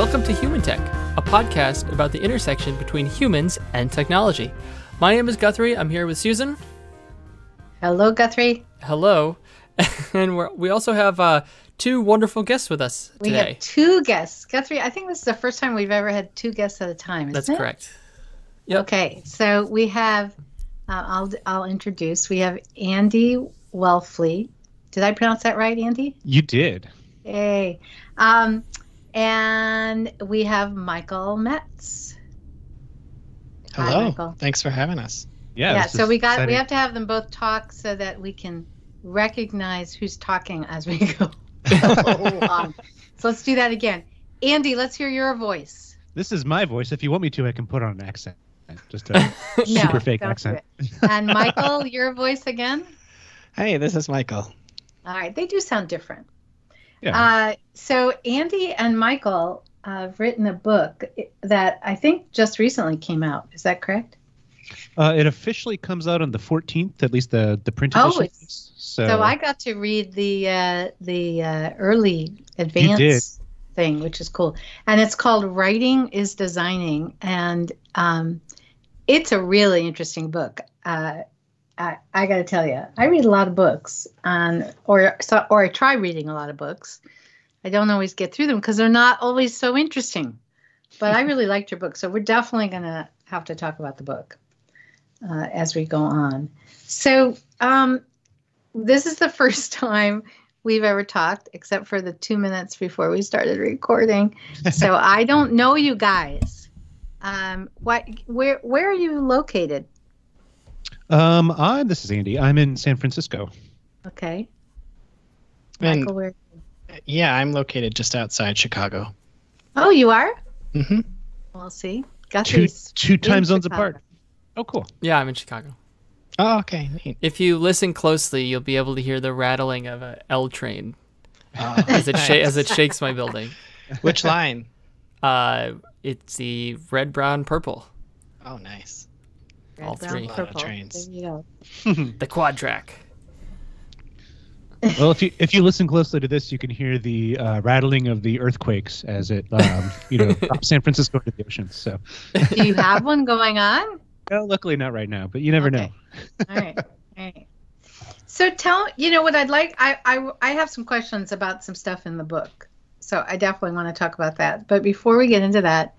welcome to Human Tech, a podcast about the intersection between humans and technology. My name is Guthrie. I'm here with Susan. Hello, Guthrie. Hello. And we're, we also have uh, two wonderful guests with us today. We have two guests. Guthrie, I think this is the first time we've ever had two guests at a time. Isn't That's it? correct. Yep. Okay, so we have, uh, I'll, I'll introduce, we have Andy Welfle. Did I pronounce that right, Andy? You did. Hey. Um, and we have Michael Metts. Hi, Hello. Michael. Thanks for having us. Yeah. yeah so we got we have to have them both talk so that we can recognize who's talking as we go along. So let's do that again. Andy, let's hear your voice. This is my voice. If you want me to, I can put on an accent. Just a No, super fake accent. And Michael, your voice again. Hey, this is Michael. All right, they do sound different. Yeah. Uh, so Andy and Michael have written a book that I think just recently came out. Is that correct? Uh, it officially comes out on the 14th, at least the the print Oh, edition. it's- so, So I got to read the uh, the uh, early advance thing, which is cool, and it's called "Writing is Designing," and um, it's a really interesting book. Uh, I, I got to tell you, I read a lot of books, and or so, or I try reading a lot of books. I don't always get through them because they're not always so interesting. But I really liked your book, so we're definitely going to have to talk about the book uh, as we go on. So um, this is the first time we've ever talked, except for the two minutes before we started recording. so I don't know you guys. Um, what? Where? Where are you located? Um, I'm. This is Andy. I'm in San Francisco. Okay. And Michael, where? yeah, I'm located just outside Chicago. Oh, you are. Mm hmm We'll see. Two two time zones Chicago. apart. Oh, cool. Yeah, I'm in Chicago. Oh, okay. Neat. If you listen closely, you'll be able to hear the rattling of a L train Oh, as it sh- as it shakes my building. Which line? Uh, it's the red, brown, purple, Oh, nice. Red, all brown, three. A lot purple. trains. There you go. the quad track. well, if you if you listen closely to this, you can hear the uh, rattling of the earthquakes as it um, you know San Francisco into the ocean. So, Do you have one going on? well, luckily not right now, but you never know. All right. All right. So tell you know what I'd like. I, I I have some questions about some stuff in the book. So I definitely want to talk about that. But before we get into that,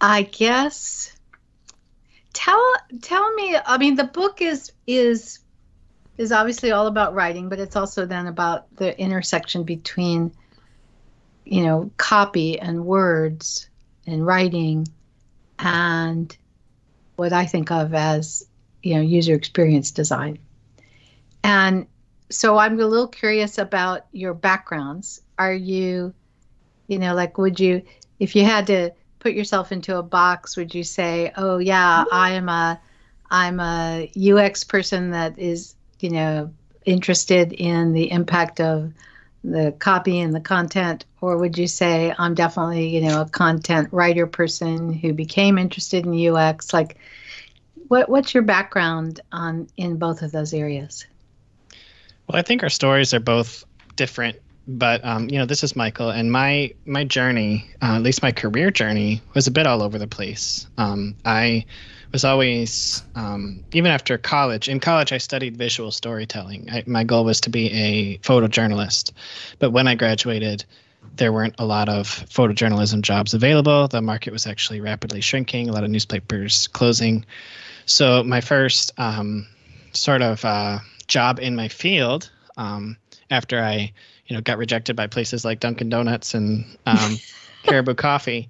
I guess tell tell me. I mean, the book is is is obviously all about writing, but it's also then about the intersection between you know copy and words and writing and what I think of as you know user experience design and so i'm a little curious about your backgrounds are you you know like would you if you had to put yourself into a box would you say oh yeah mm-hmm. i am a i'm a ux person that is you know interested in the impact of the copy and the content? Or would you say i'm definitely you know a content writer person who became interested in ux like what what's your background on in both of those areas? Well, I think our stories are both different, but um, you know, this is Michael, and my my journey, uh, at least my career journey, was a bit all over the place. Um, I was always, um, even after college. In college, I studied visual storytelling. I, my goal was to be a photojournalist, but when I graduated, there weren't a lot of photojournalism jobs available. The market was actually rapidly shrinking. A lot of newspapers closing. So my first um, sort of uh, job in my field um, after I, you know, got rejected by places like Dunkin' Donuts and um, Caribou Coffee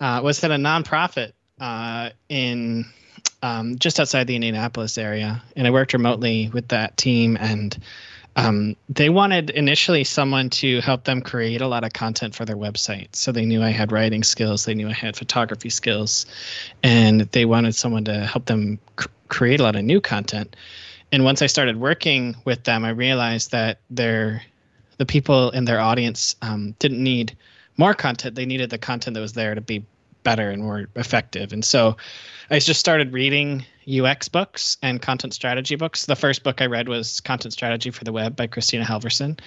uh, was at a nonprofit uh, in um, just outside the Indianapolis area, and I worked remotely with that team and. Um, they wanted initially someone to help them create a lot of content for their website. So they knew I had writing skills, they knew I had photography skills, and they wanted someone to help them c- create a lot of new content. And once I started working with them, I realized that their the people in their audience um, didn't need more content; they needed the content that was there to be better and more effective. And so I just started reading UX books and content strategy books. The first book I read was Content Strategy for the Web by Kristina Halvorson.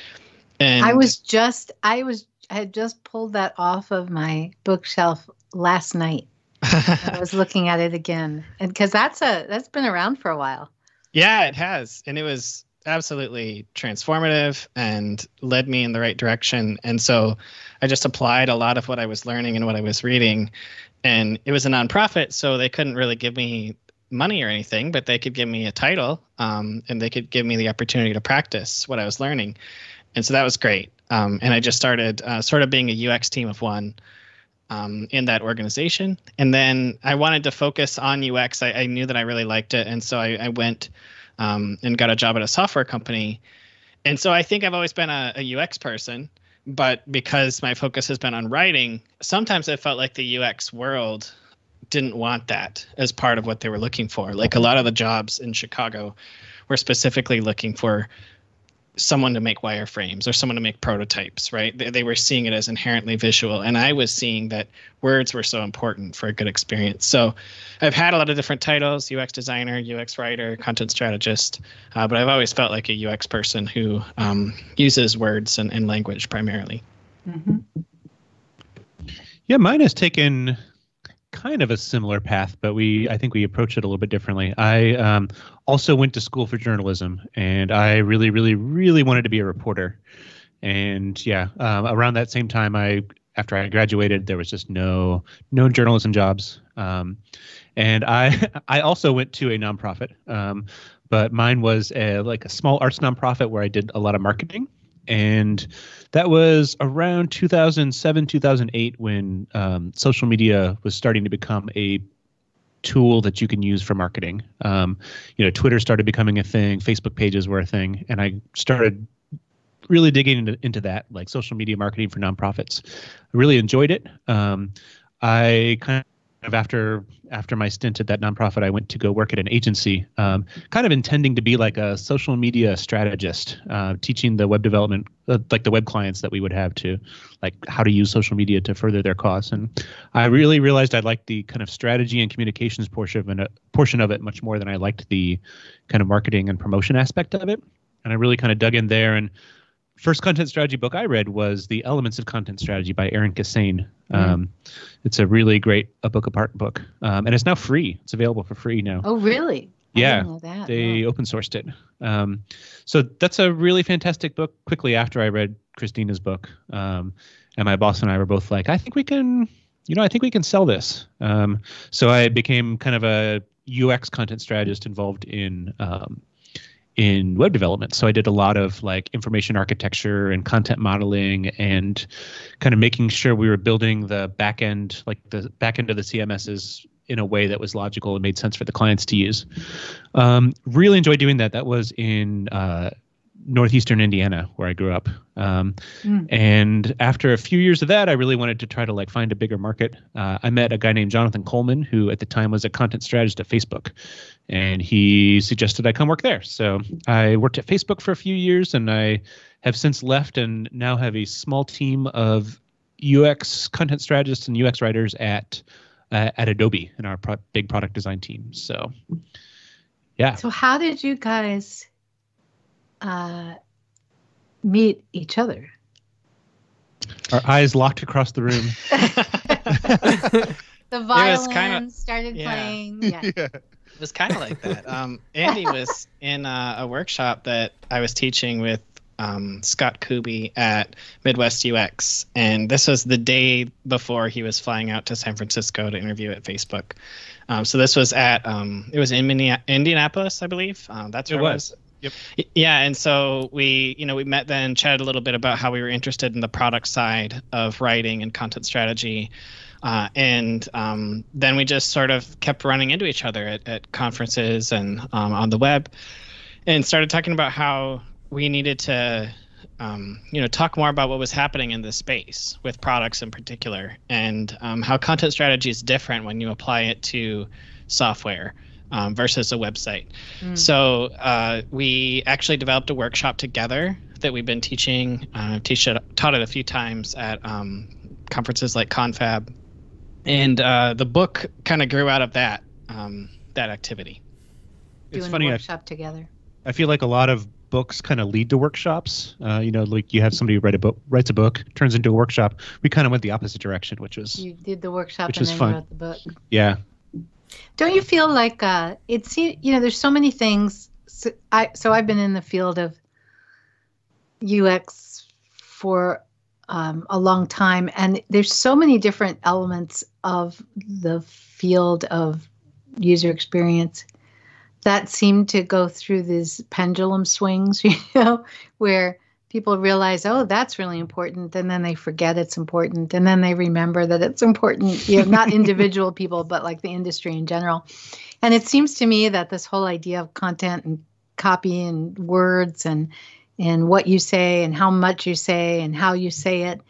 And I was just I was I had just pulled that off of my bookshelf last night. I was looking at it again, and because that's a that's been around for a while. Yeah, it has, and it was absolutely transformative and led me in the right direction. And so, I just applied a lot of what I was learning and what I was reading. And it was a nonprofit, so they couldn't really give me money or anything, but they could give me a title, um, and they could give me the opportunity to practice what I was learning. And so that was great. Um, and I just started uh, sort of being a UX team of one um, in that organization. And then I wanted to focus on UX. I, I knew that I really liked it, and so I, I went um, and got a job at a software company. And so I think I've always been a, a UX person, but because my focus has been on writing, sometimes I felt like the UX world didn't want that as part of what they were looking for. Like a lot of the jobs in Chicago were specifically looking for someone to make wireframes or someone to make prototypes, right? They, they, were seeing it as inherently visual. And I was seeing that words were so important for a good experience. So I've had a lot of different titles UX designer, UX writer, content strategist, uh, but I've always felt like a UX person who um, uses words and, and language primarily. Mm-hmm. Yeah, mine has taken kind of a similar path, but we I think we approach it a little bit differently. I um, also went to school for journalism, and I really, really, really wanted to be a reporter. And yeah, um, around that same time, I after I graduated, there was just no no journalism jobs. Um, and I I also went to a nonprofit, um, but mine was a, like a small arts nonprofit where I did a lot of marketing and that was around 2007 2008 when um, social media was starting to become a tool that you can use for marketing. Um, you know twitter started becoming a thing facebook pages were a thing and i started really digging into, into that like social media marketing for nonprofits. I really enjoyed it. Um, i kind of after after my stint at that nonprofit, I went to go work at an agency, um, kind of intending to be like a social media strategist, uh, teaching the web development, uh, like the web clients that we would have to, like how to use social media to further their cause. And I really realized I liked the kind of strategy and communications portion of portion of it much more than I liked the kind of marketing and promotion aspect of it. And I really kind of dug in there and first content strategy book I read was The Elements of Content Strategy by Erin Kissane. Mm. Um, it's a really great a book apart book, um, and it's now free. It's available for free now. Oh, really? yeah, they no. open sourced it. Um, so that's a really fantastic book. Quickly after I read Kristina's book, um, and my boss and I were both like, I think we can, you know, I think we can sell this. Um, so I became kind of a UX content strategist involved in um, in web development. So I did a lot of like information architecture and content modeling and kind of making sure we were building the back end, like the back end of the CMSs in a way that was logical and made sense for the clients to use. Um, really enjoyed doing that. That was in uh, northeastern Indiana, where I grew up. Um, mm. And after a few years of that, I really wanted to try to like find a bigger market. Uh, I met a guy named Jonathon Colman, who at the time was a content strategist at Facebook, and he suggested I come work there. So I worked at Facebook for a few years, and I have since left and now have a small team of UX content strategists and UX writers at uh, at Adobe in our pro- big product design team. So yeah. So how did you guys uh, meet each other. Our eyes locked across the room. the violin kinda, started yeah. playing. Yeah. yeah. It was kind of like that. Um, Andy was in a, a, workshop that I was teaching with um, Scott Kubie at Midwest UX, and this was the day before he was flying out to San Francisco to interview at Facebook. Um, so this was at um, it was in Indianapolis, I believe. Um, that's where it was. Yep. Yeah, and so we, you know, we met then, chatted a little bit about how we were interested in the product side of writing and content strategy, uh, and um, then we just sort of kept running into each other at, at conferences and um, on the web, and started talking about how we needed to, um, you know, talk more about what was happening in this space with products in particular, and um, how content strategy is different when you apply it to software um, versus a website. Mm. So uh, we actually developed a workshop together that we've been teaching. Uh, teach it, taught it a few times at um, conferences like Confab, and uh, the book kind of grew out of that um, that activity. Doing it's funny. workshop I, together. I feel like a lot of books kind of lead to workshops. Uh, you know, like you have somebody write a book, writes a book, turns into a workshop. We kind of went the opposite direction, which was You did the workshop Which and was then fun. you wrote the book. yeah. Don't you feel like uh, it's you know there's so many things. So, I so I've been in the field of UX for um, a long time, and there's so many different elements of the field of user experience that seem to go through these pendulum swings, you know, where people realize, oh, that's really important, and then they forget it's important, and then they remember that it's important. You know, not individual people, but like the industry in general. And it seems to me that this whole idea of content and copy and words and and what you say and how much you say and how you say it,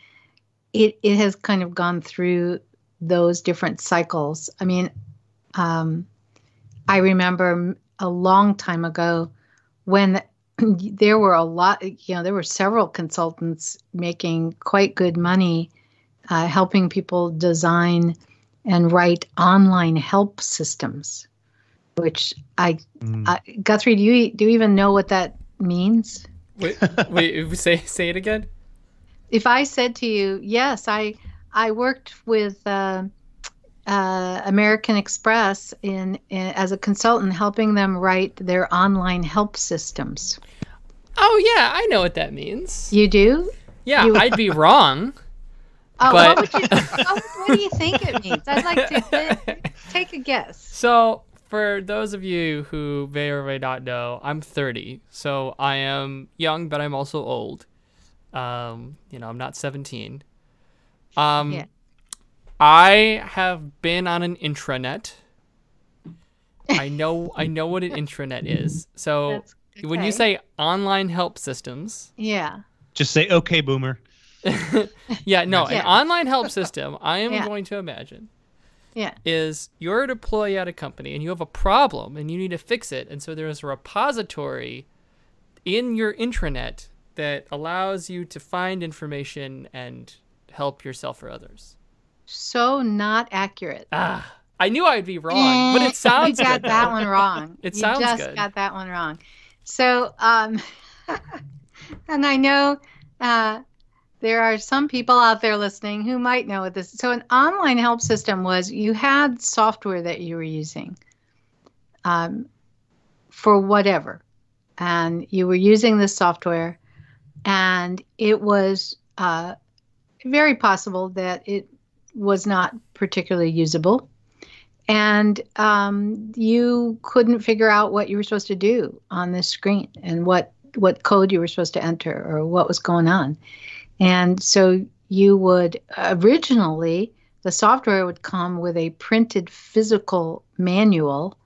it it has kind of gone through those different cycles. I mean, um, I remember a long time ago when there were a lot, you know, there were several consultants making quite good money uh, helping people design and write online help systems, which I, Mm. I Guthrie, do you do you even know what that means? Wait, wait, say say it again. If I said to you, yes, I I worked with uh, uh, American Express in, in as a consultant, helping them write their online help systems. Oh yeah, I know what that means. You do? Yeah, you- I'd be wrong. Oh, But- what, would you, what, what do you think it means? I'd like to take a guess. So, for those of you who may or may not know, I'm 30. So, I am young, but I'm also old. Um, you know, I'm not 17. Um, Yeah. I have been on an intranet. I know I know what an intranet is. So, That's when you say online help systems, Yeah. Just say okay, boomer. yeah, no, Yeah. an online help system, I am Yeah. going to imagine Yeah. is you're an employee at a company and you have a problem and you need to fix it. And so there's a repository in your intranet that allows you to find information and help yourself or others. So not accurate. Ah, I knew I'd be wrong, but it sounds you got good. that though. one wrong. It you sounds just good. got that one wrong. So, um, and I know uh, there are some people out there listening who might know what this. So, an online help system was you had software that you were using um, for whatever, and you were using this software, and it was uh, very possible that it was not particularly usable. And um, you couldn't figure out what you were supposed to do on this screen and what what code you were supposed to enter or what was going on. And so you would originally the software would come with a printed physical manual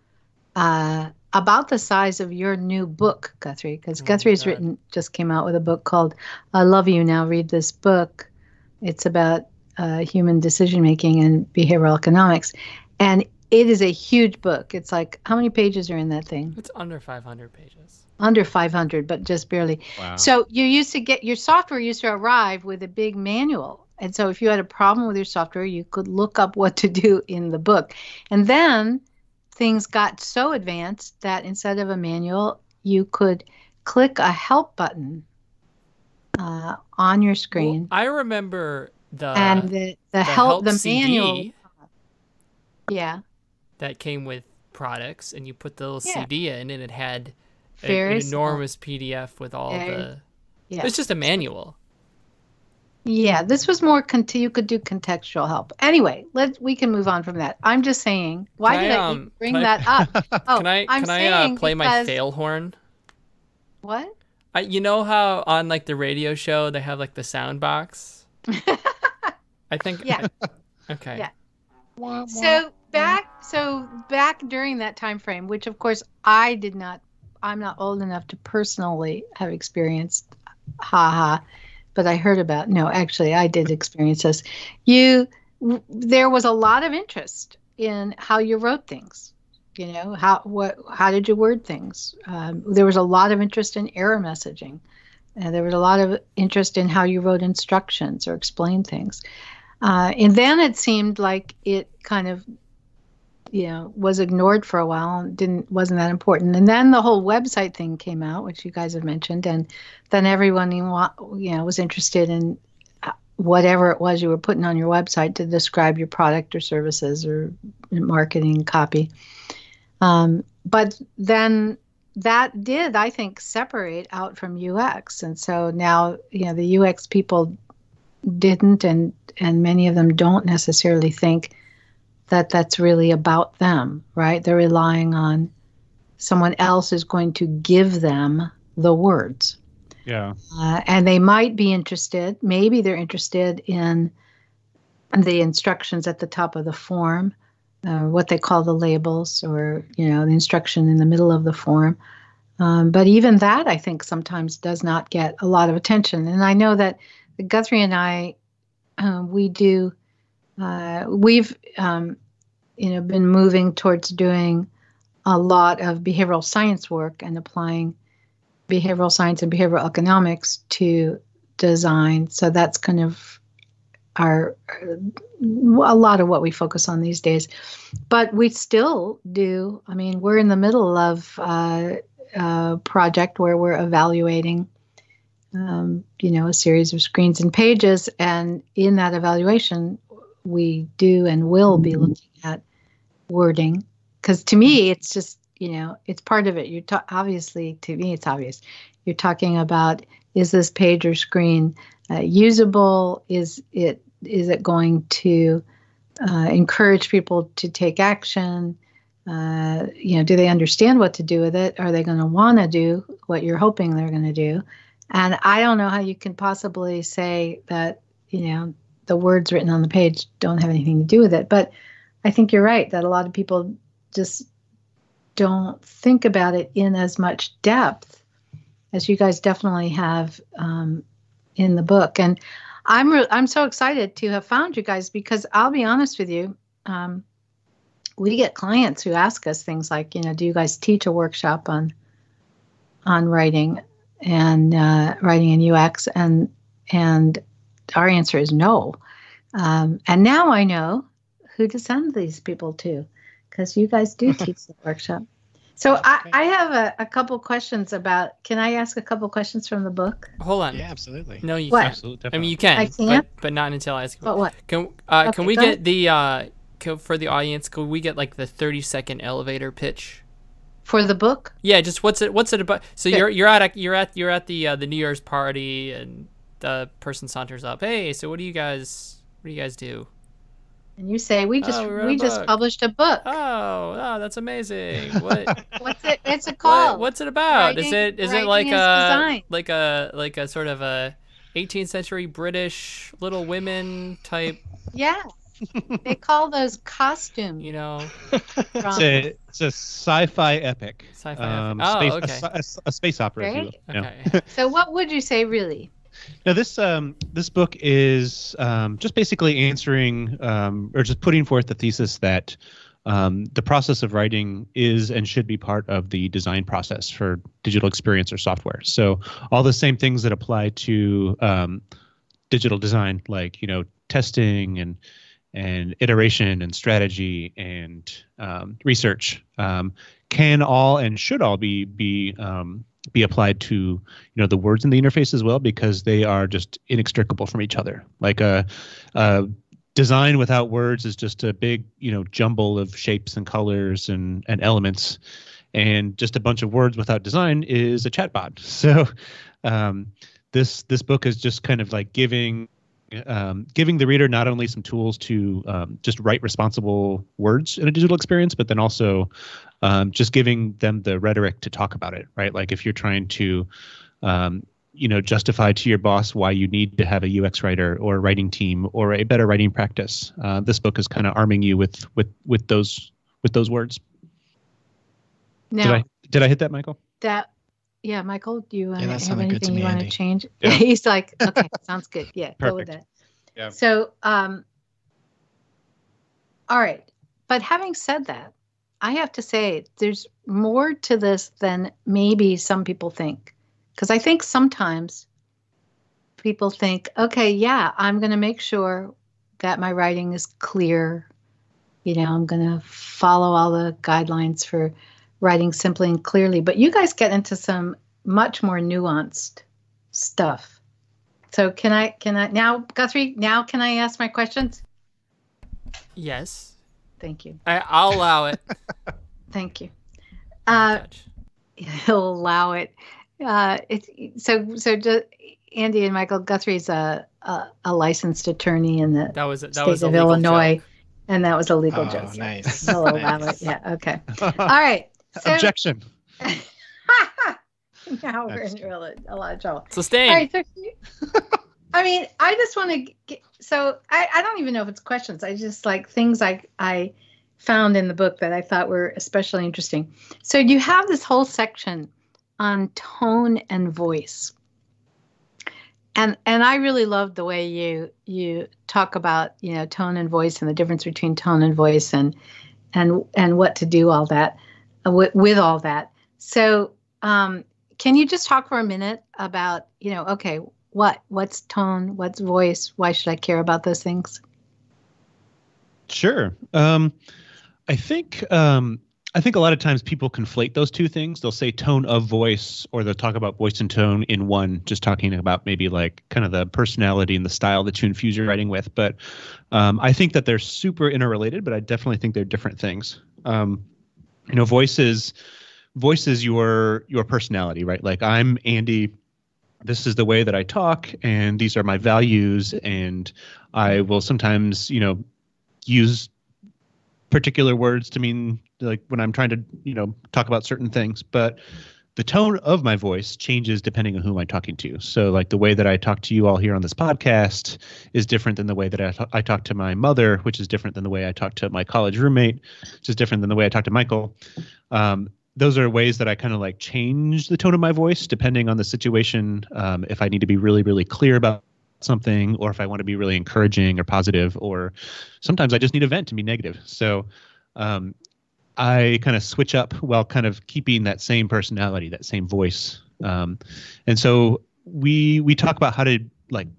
uh, about the size of your new book guthrie because Oh my guthrie's written just came out with a book called i love you now read this book. It's about uh, human decision making and behavioral economics and it is a huge book. It's like how many pages are in that thing? It's under 500 pages. Under 500, but just barely. Wow. So you used to get your software used to arrive with a big manual. And so if you had a problem with your software, you could look up what to do in the book. And then things got so advanced that instead of a manual, you could click a help button uh, on your screen. Well, I remember the, and the, the, the help, the CD manual. Yeah. that came with products, and you put the little Yeah. CD in, and it had a- an enormous PDF with all Very- the. Yeah. It's just a manual. Yeah, this was more cont- you could do contextual help. Anyway, let we can move on from that. I'm just saying, why Can did I, um, even bring can I- that up? Oh, can I I'm can I uh, play my because- fail horn? What? I, you know how on like the radio show they have like the sound box. I think. Yeah. I- okay. Yeah. So back, so back during that time frame, which of course I did not, I'm not old enough to personally have experienced, haha, but I heard about. No, actually, I did experience this. You, w- there was a lot of interest in how you wrote things. You know how what how did you word things? Um, there was a lot of interest in error messaging. Uh, there was a lot of interest in how you wrote instructions or explained things. Uh, and then it seemed like it kind of you know was ignored for a while and didn't wasn't that important. And then the whole website thing came out which you guys have mentioned and then everyone you know was interested in uh, whatever it was you were putting on your website to describe your product or services or marketing copy. Um, but then that did i think separate out from ux and so now you know the ux people didn't and and many of them don't necessarily think that that's really about them, right? They're relying on someone else is going to give them the words. Yeah. Uh, and they might be interested, maybe they're interested in the instructions at the top of the form, uh, what they call the labels, or, you know, the instruction in the middle of the form. Um, but even that, I think, sometimes does not get a lot of attention. And I know that Guthrie and I, uh, we do uh, we've um, you know been moving towards doing a lot of behavioral science work and applying behavioral science and behavioral economics to design. So that's kind of our a lot of what we focus on these days. But we still do. I mean, we're in the middle of uh, a project where we're evaluating um, you know, a series of screens and pages. And in that evaluation, we do and will be mm-hmm. looking at wording. Because to me it's just you know it's part of it. You're ta- obviously to me it's obvious. You're talking about is this page or screen uh, usable? Is it is it going to uh, encourage people to take action? Uh, you know do they understand what to do with it? Are they going to want to do what you're hoping they're going to do and i don't know how you can possibly say that you know the words written on the page don't have anything to do with it. But I think you're right that a lot of people just don't think about it in as much depth as you guys definitely have um, in the book. And I'm re- I'm so excited to have found you guys because I'll be honest with you, um, we get clients who ask us things like, you know, do you guys teach a workshop on on writing and uh, writing in UX and and our answer is no. Um, and now I know who to send these people to because you guys do teach the workshop. So I, I have a, a couple questions about. Can I ask a couple questions from the book? Hold on. Yeah, absolutely. No, you what? can't. Absolutely. I mean, you can. I can, but, but not until I ask. But what? Can uh, Okay, can we get ahead. the uh, can, for the audience? Can we get like the thirty second elevator pitch? For the book? Yeah, just what's it? What's it about? So Sure. you're you're at a, you're at you're at the uh, the New Year's party, and the person saunters up. Hey, so what do you guys what do you guys do? And you say we just Oh, we we just published a book. Oh, oh, that's amazing. What? What's it? It's a what what's it about? is it is it like is a design. like a like a sort of a 18th century British Little Women type? Yeah. They call those costumes. You know, It's a, it's a sci-fi epic. Sci-fi Um, epic. Oh, space, okay. a, a, a space opera, if you will. Great. Yeah. okay. so what would you say really? Now this um, this book is um, just basically answering um, or just putting forth the thesis that um, the process of writing is and should be part of the design process for digital experience or software. So all the same things that apply to um, digital design, like you know testing and and iteration and strategy and um, research, um, can all and should all be be um, be applied to you know the words in the interface as well because they are just inextricable from each other. Like a, a design without words is just a big you know jumble of shapes and colors and and elements. And just a bunch of words without design is a chatbot. So um, this this book is just kind of like giving um, giving the reader not only some tools to um, just write responsible words in a digital experience, but then also um, just giving them the rhetoric to talk about it, right? Like if you're trying to, um, you know, justify to your boss why you need to have a UX writer or a writing team or a better writing practice, uh, this book is kind of arming you with with with those with those words. Now Did I did I hit that, Michael? that yeah, Michael, do you uh, Yeah, that have sounded to anything you want to change? Yeah. He's like, okay, sounds good. Yeah, go with that. Yeah. So, um, all right. But having said that, I have to say there's more to this than maybe some people think. Because I think sometimes people think, okay, yeah, I'm going to make sure that my writing is clear you know, I'm going to follow all the guidelines for writing simply and clearly. But you guys get into some much more nuanced stuff. So can I can I now Guthrie, now can I ask my questions? Yes. Thank you. I, I'll allow it. Thank you. Uh, he'll allow it. Uh, it's so so. Just, Andy and Michael Guthrie's a, a a licensed attorney in the that was that state was of Illinois, joke. and that was a legal Oh, joke. nice. He'll allow it. Yeah. Okay. All right. So Objection. now we're in real, a lot of trouble. Sustained. All right. So, I mean, I just want to get, so I, I don't even know if it's questions. I just like things I, I found in the book that I thought were especially interesting. So you have this whole section on tone and voice. And, and I really love the way you you talk about you know tone and voice and the difference between tone and voice and and and what to do all that uh, with, all that. So um, can you just talk for a minute about you know okay what what's tone what's voice why should i care about those things Sure. Um, I think um, I think a lot of times people conflate those two things. They'll say tone of voice, or they'll talk about voice and tone in one, just talking about maybe like kind of the personality and the style that you infuse your writing with. But um, I think that they're super interrelated, but I definitely think they're different things. Um, you know, voices voices your your personality, right? Like I'm Andy this is the way that I talk and these are my values and I will sometimes, you know, use particular words to mean like when I'm trying to, you know, talk about certain things, but the tone of my voice changes depending on who I'm talking to. So like the way that I talk to you all here on this podcast is different than the way that I, ta- I talk to my mother, which is different than the way I talk to my college roommate, which is different than the way I talk to Michael. Um, those are ways that I kind of like change the tone of my voice depending on the situation. Um, if I need to be really, really clear about something, or if I want to be really encouraging or positive, or sometimes I just need a vent to be negative. So um, I kind of switch up while kind of keeping that same personality, that same voice. Um, and so we we talk about how to like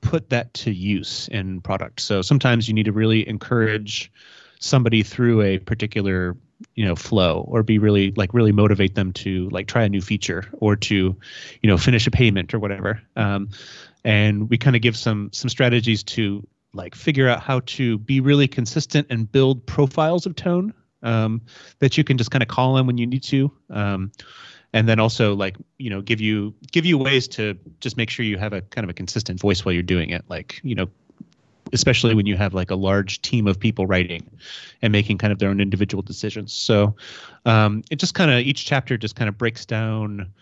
put that to use in product. So sometimes you need to really encourage somebody through a particular you know flow or be really like really motivate them to like try a new feature or to you know finish a payment or whatever um, and we kind of give some some strategies to like figure out how to be really consistent and build profiles of tone um, that you can just kind of call on when you need to um, and then also like you know give you give you ways to just make sure you have a kind of a consistent voice while you're doing it like you know especially when you have like a large team of people writing and making kind of their own individual decisions. So um, it just kind of each chapter just kind of breaks down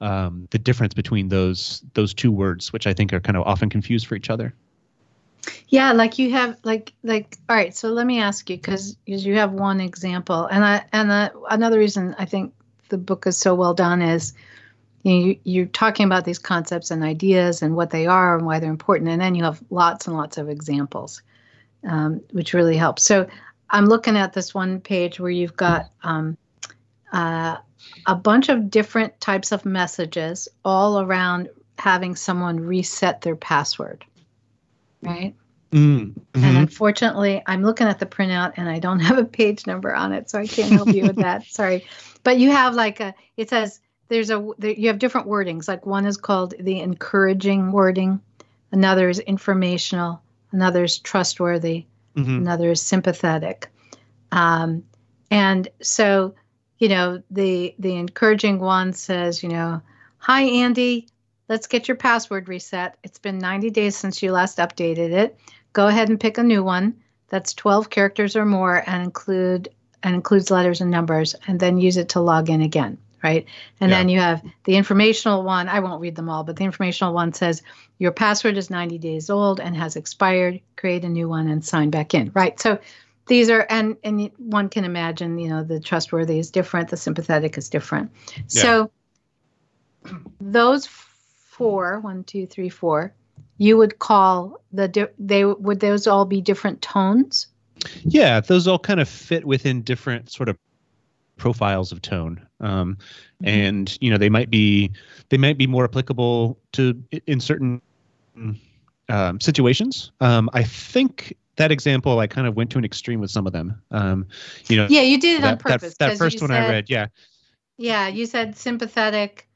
um, the difference between those those two words, which I think are kind of often confused for each other. Yeah like you have like like all right so let me ask you because you have one example and i and uh, another reason i think the book is so well done is you, you're talking about these concepts and ideas and what they are and why they're important and then you have lots and lots of examples um, which really helps. So i'm looking at this one page where you've got um, uh, a bunch of different types of messages all around having someone reset their password right Mm, and unfortunately, I'm looking at the printout and I don't have a page number on it, so I can't help you with that. Sorry, but you have like a. It says there's a. There, you have different wordings. Like one is called the encouraging wording, another is informational, another is trustworthy, Mhm. another is sympathetic, um, and so you know the the encouraging one says, you know, hi Andy, let's get your password reset. It's been 90 days since you last updated it. Go ahead and pick a new one. That's 12 characters or more and include and includes letters and numbers and then use it to log in again right? And Yeah. then you have the informational one. I won't read them all but the informational one says your password is 90 days old and has expired. Create a new one and sign back in. Right so these are and and one can imagine you know the trustworthy is different the sympathetic is different. So those four one two three four you would call the di- they would those all be different tones Yeah, those all kind of fit within different sort of profiles of tone, um, and you know they might be they might be more applicable to in certain um, situations. Um, I think that example, I kind of went to an extreme with some of them. Um, you know, Yeah, you did it on that, purpose. that, that first one I read, yeah, Yeah, you said sympathetic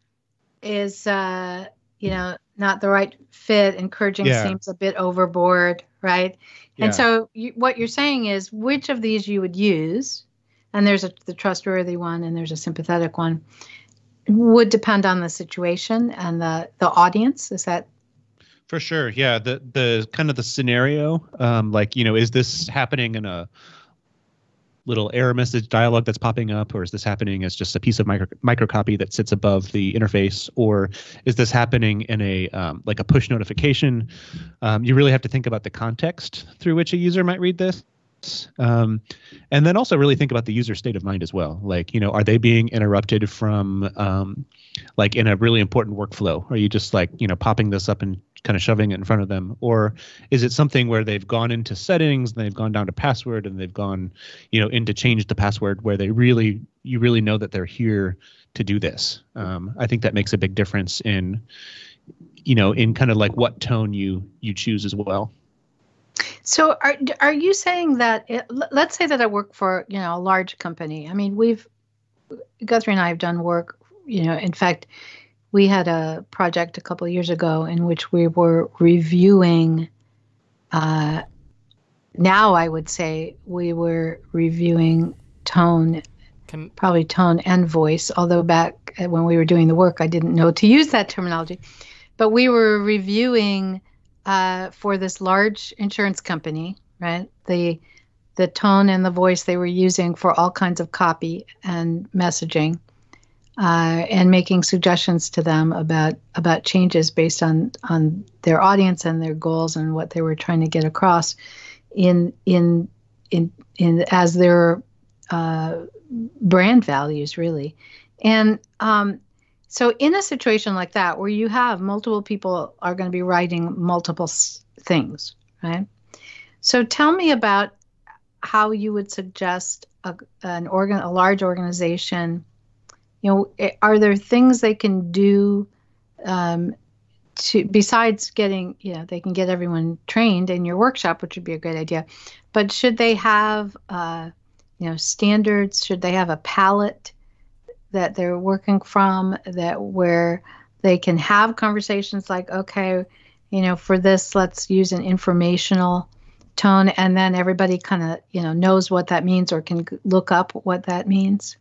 is uh, you know, not the right fit. Encouraging Yeah. seems a bit overboard, right? yeah. And so you, what you're saying is which of these you would use, and there's a the trustworthy one and there's a sympathetic one, would depend on the situation and the the audience. Is that For sure, yeah. The the kind of the scenario, um, like you know, is this happening in a little error message dialogue that's popping up, or is this happening as just a piece of micro microcopy that sits above the interface, or is this happening in a um, like a push notification? Um, you really have to think about the context through which a user might read this. Um, and then also really think about the user state of mind as well. Like, you know, are they being interrupted from um, like in a really important workflow? Are you just like, you know, popping this up and kind of shoving it in front of them? Or is it something where they've gone into settings and they've gone down to password and they've gone, you know, into change the password where they really, you really know that they're here to do this? Um, I think that makes a big difference in, you know, in kind of like what tone you you choose as well. So are are you saying that it, let's say that I work for you know a large company? I mean, we've Guthrie and I have done work. You know, in fact, we had a project a couple of years ago in which we were reviewing. Uh, now I would say we were reviewing tone, Can probably tone and voice. Although back when we were doing the work, I didn't know to use that terminology. But we were reviewing uh, for this large insurance company, right? The the tone and the voice they were using for all kinds of copy and messaging, uh, and making suggestions to them about about changes based on on their audience and their goals and what they were trying to get across in in in in as their uh, brand values really, and um, so, in a situation like that, where you have multiple people are going to be writing multiple s- things, right? So, tell me about how you would suggest a, an organ, a large organization. You know, eh, are there things they can do um, to besides getting, you know, they can get everyone trained in your workshop, which would be a great idea. But should they have, uh, you know, standards? Should they have a palette? that they're working from that where they can have conversations like okay you know for this let's use an informational tone and then everybody kind of you know knows what that means or can look up what that means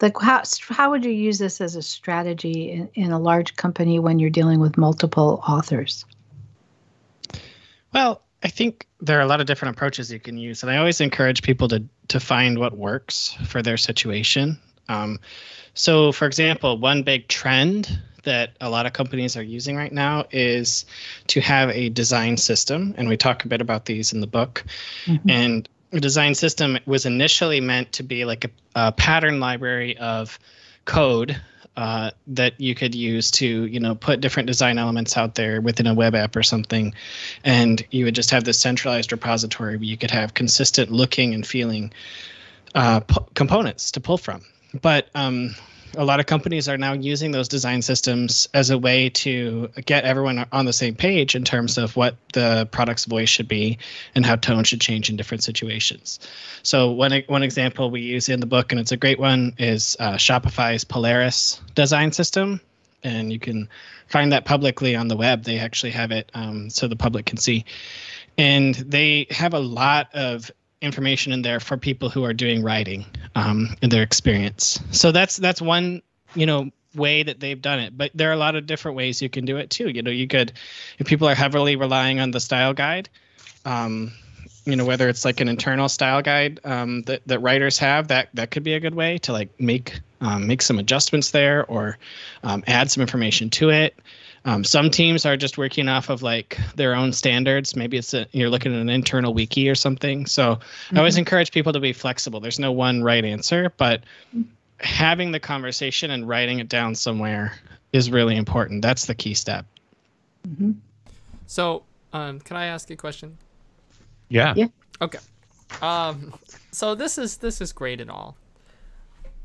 like how, how would you use this as a strategy in, in a large company when you're dealing with multiple authors Well, I think there are a lot of different approaches you can use, and I always encourage people to to find what works for their situation. Um, so, for example, one big trend that a lot of companies are using right now is to have a design system, and we talk a bit about these in the book. And design system was initially meant to be like a, a pattern library of code uh, that you could use to you know put different design elements out there within a web app or something. And you would just have this centralized repository where you could have consistent looking and feeling uh, p- components to pull from. But um, a lot of companies are now using those design systems as a way to get everyone on the same page in terms of what the product's voice should be and how tone should change in different situations. So one one example we use in the book, and it's a great one, is uh, Shopify's Polaris design system, and you can find that publicly on the web. They actually have it um, so the public can see, and they have a lot of information in there for people who are doing writing um, in their experience. So that's that's one you know way that they've done it. But there are a lot of different ways you can do it too. You know, you could if people are heavily relying on the style guide. Um, you know whether it's like an internal style guide um, that, that writers have that that could be a good way to like make um, make some adjustments there or um, add some information to it um, some teams are just working off of like their own standards maybe it's a, you're looking at an internal wiki or something so i always encourage people to be flexible there's no one right answer but having the conversation and writing it down somewhere is really important that's the key step so um, can I ask a question? Yeah. Yeah. Okay. Um, so this is this is great and all.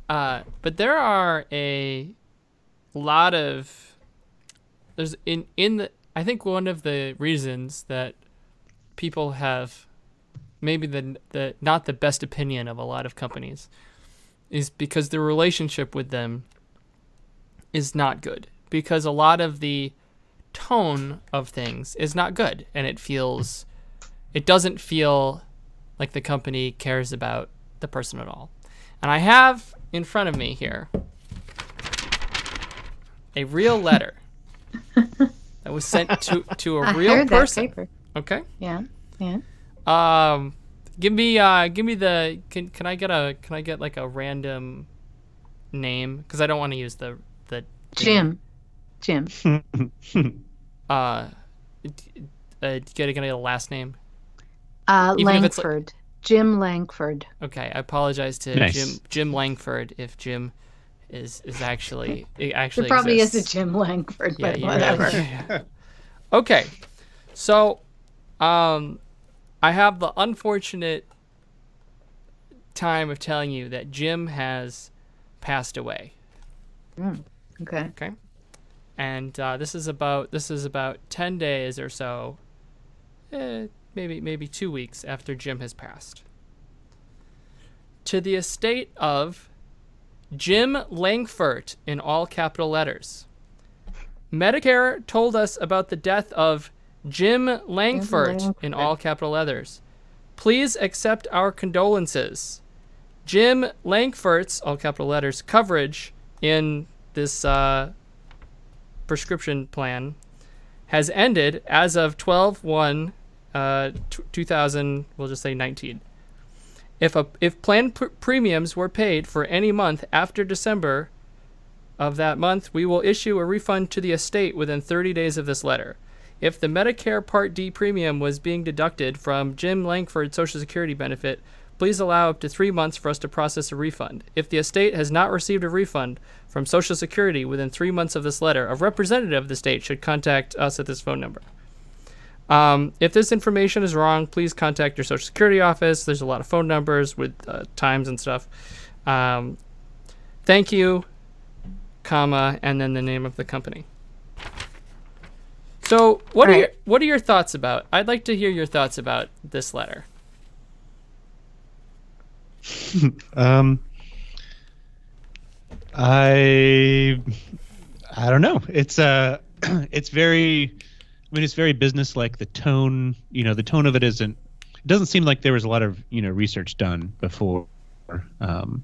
Uh, but there are a lot of there's in in the I think one of the reasons that people have maybe the the not the best opinion of a lot of companies is because the relationship with them is not good because a lot of the tone of things is not good and it feels it doesn't feel like the company cares about the person at all. And I have in front of me here a real letter that was sent to to a I real heard person. that paper. Okay. Yeah, yeah. Um, give me uh, give me the can can I get a can I get like a random name because I don't want to use the the Jim, Jim. uh, d- uh get a, get a last name. Uh, Even if it's like- Langford. Jim Langford. Okay, I apologize to Nice. Jim Jim Langford if Jim is is actually it actually probably is a. Jim Langford, Yeah, but whatever. Yeah. okay, so um, I have the unfortunate time of telling you that Jim has passed away. Mm, Okay. Okay, and uh, this is about this is about ten days or so, eh, maybe maybe two weeks after Jim has passed. To the estate of Jim Langford in all capital letters. Medicare told us about the death of Jim Langford in all capital letters. Please accept our condolences. Jim Langford's all capital letters coverage in this uh, prescription plan has ended as of 12 1 uh, t- 2000 we'll just say 19 if a if plan pr- premiums were paid for any month after december of that month we will issue a refund to the estate within 30 days of this letter if the medicare part d premium was being deducted from jim langford's social security benefit please allow up to three months for us to process a refund. If the estate has not received a refund from Social Security within three months of this letter, a representative of the state should contact us at this phone number. Um, if this information is wrong, please contact your Social Security office. There's a lot of phone numbers with uh, times and stuff. Um, thank you, comma, and then the name of the company. So, what are All your what are your thoughts about? I'd like to hear your thoughts about this letter. Um, I I don't know. It's uh, it's very. I mean, it's very business-like. The tone, you know, the tone of it isn't. It doesn't seem like there was a lot of you know research done before, um,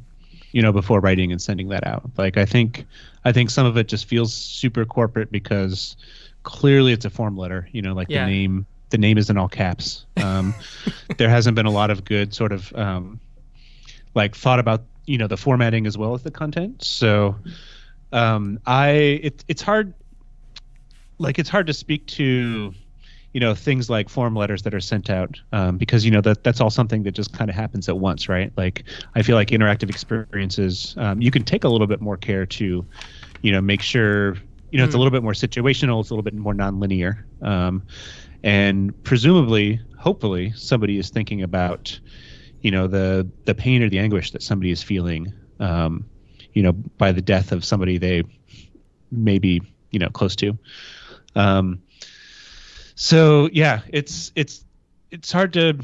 you know, before writing and sending that out. Like I think, I think some of it just feels super corporate because clearly it's a form letter. You know, like Yeah. the name. The name is in all caps. Um, there hasn't been a lot of good sort of um, like thought about you know the formatting as well as the content so um i it, it's hard like it's hard to speak to you know things like form letters that are sent out um, because you know that that's all something that just kind of happens at once right like i feel like interactive experiences um, you can take a little bit more care to you know make sure you know it's a Mm. little bit more situational it's a little bit more nonlinear um, and presumably hopefully somebody is thinking about you know the the pain or the anguish that somebody is feeling um, you know by the death of somebody they may be you know close to um, so yeah it's it's it's hard to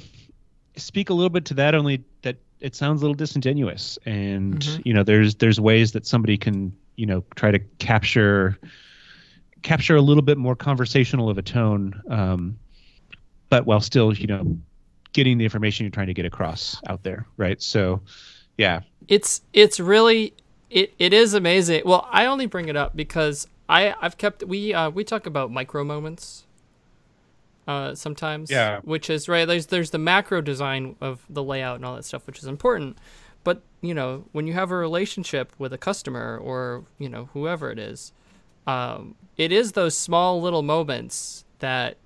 speak a little bit to that only that it sounds a little disingenuous and Mhm. you know there's there's ways that somebody can you know try to capture capture a little bit more conversational of a tone um, but while still you know getting the information you're trying to get across out there right so yeah it's it's really it, it is amazing. Well, I only bring it up because I I've kept we uh, we talk about micro moments uh, sometimes. Yeah. Which is right. There's there's the macro design of the layout and all that stuff, which is important. But you know, when you have a relationship with a customer or you know whoever it is, um, it is those small little moments that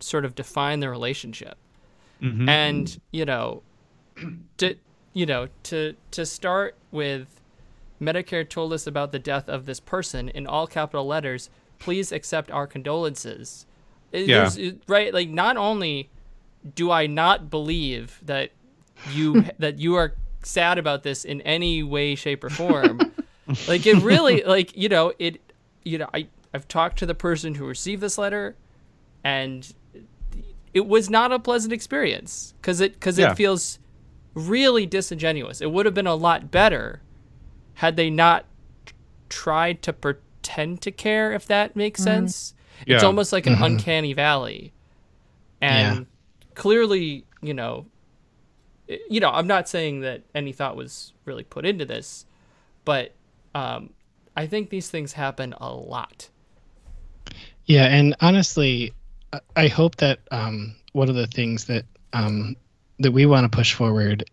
sort of define the relationship Mhm. and you know to you know to to start with medicare told us about the death of this person in all capital letters please accept our condolences Yeah. there's- right like not only do i not believe that you that you are sad about this in any way shape or form like it really like you know it you know i i've talked to the person who received this letter and it was not a pleasant experience because it because Yeah. it feels really disingenuous. It would have been a lot better had they not t- tried to pretend to care. If that makes sense, it's Yeah. almost like an uncanny valley, and Yeah. clearly, you know, i- you know, I'm not saying that any thought was really put into this, but um, I think these things happen a lot. Yeah, and honestly, I- I hope that um, one of the things that um, that we want to push forward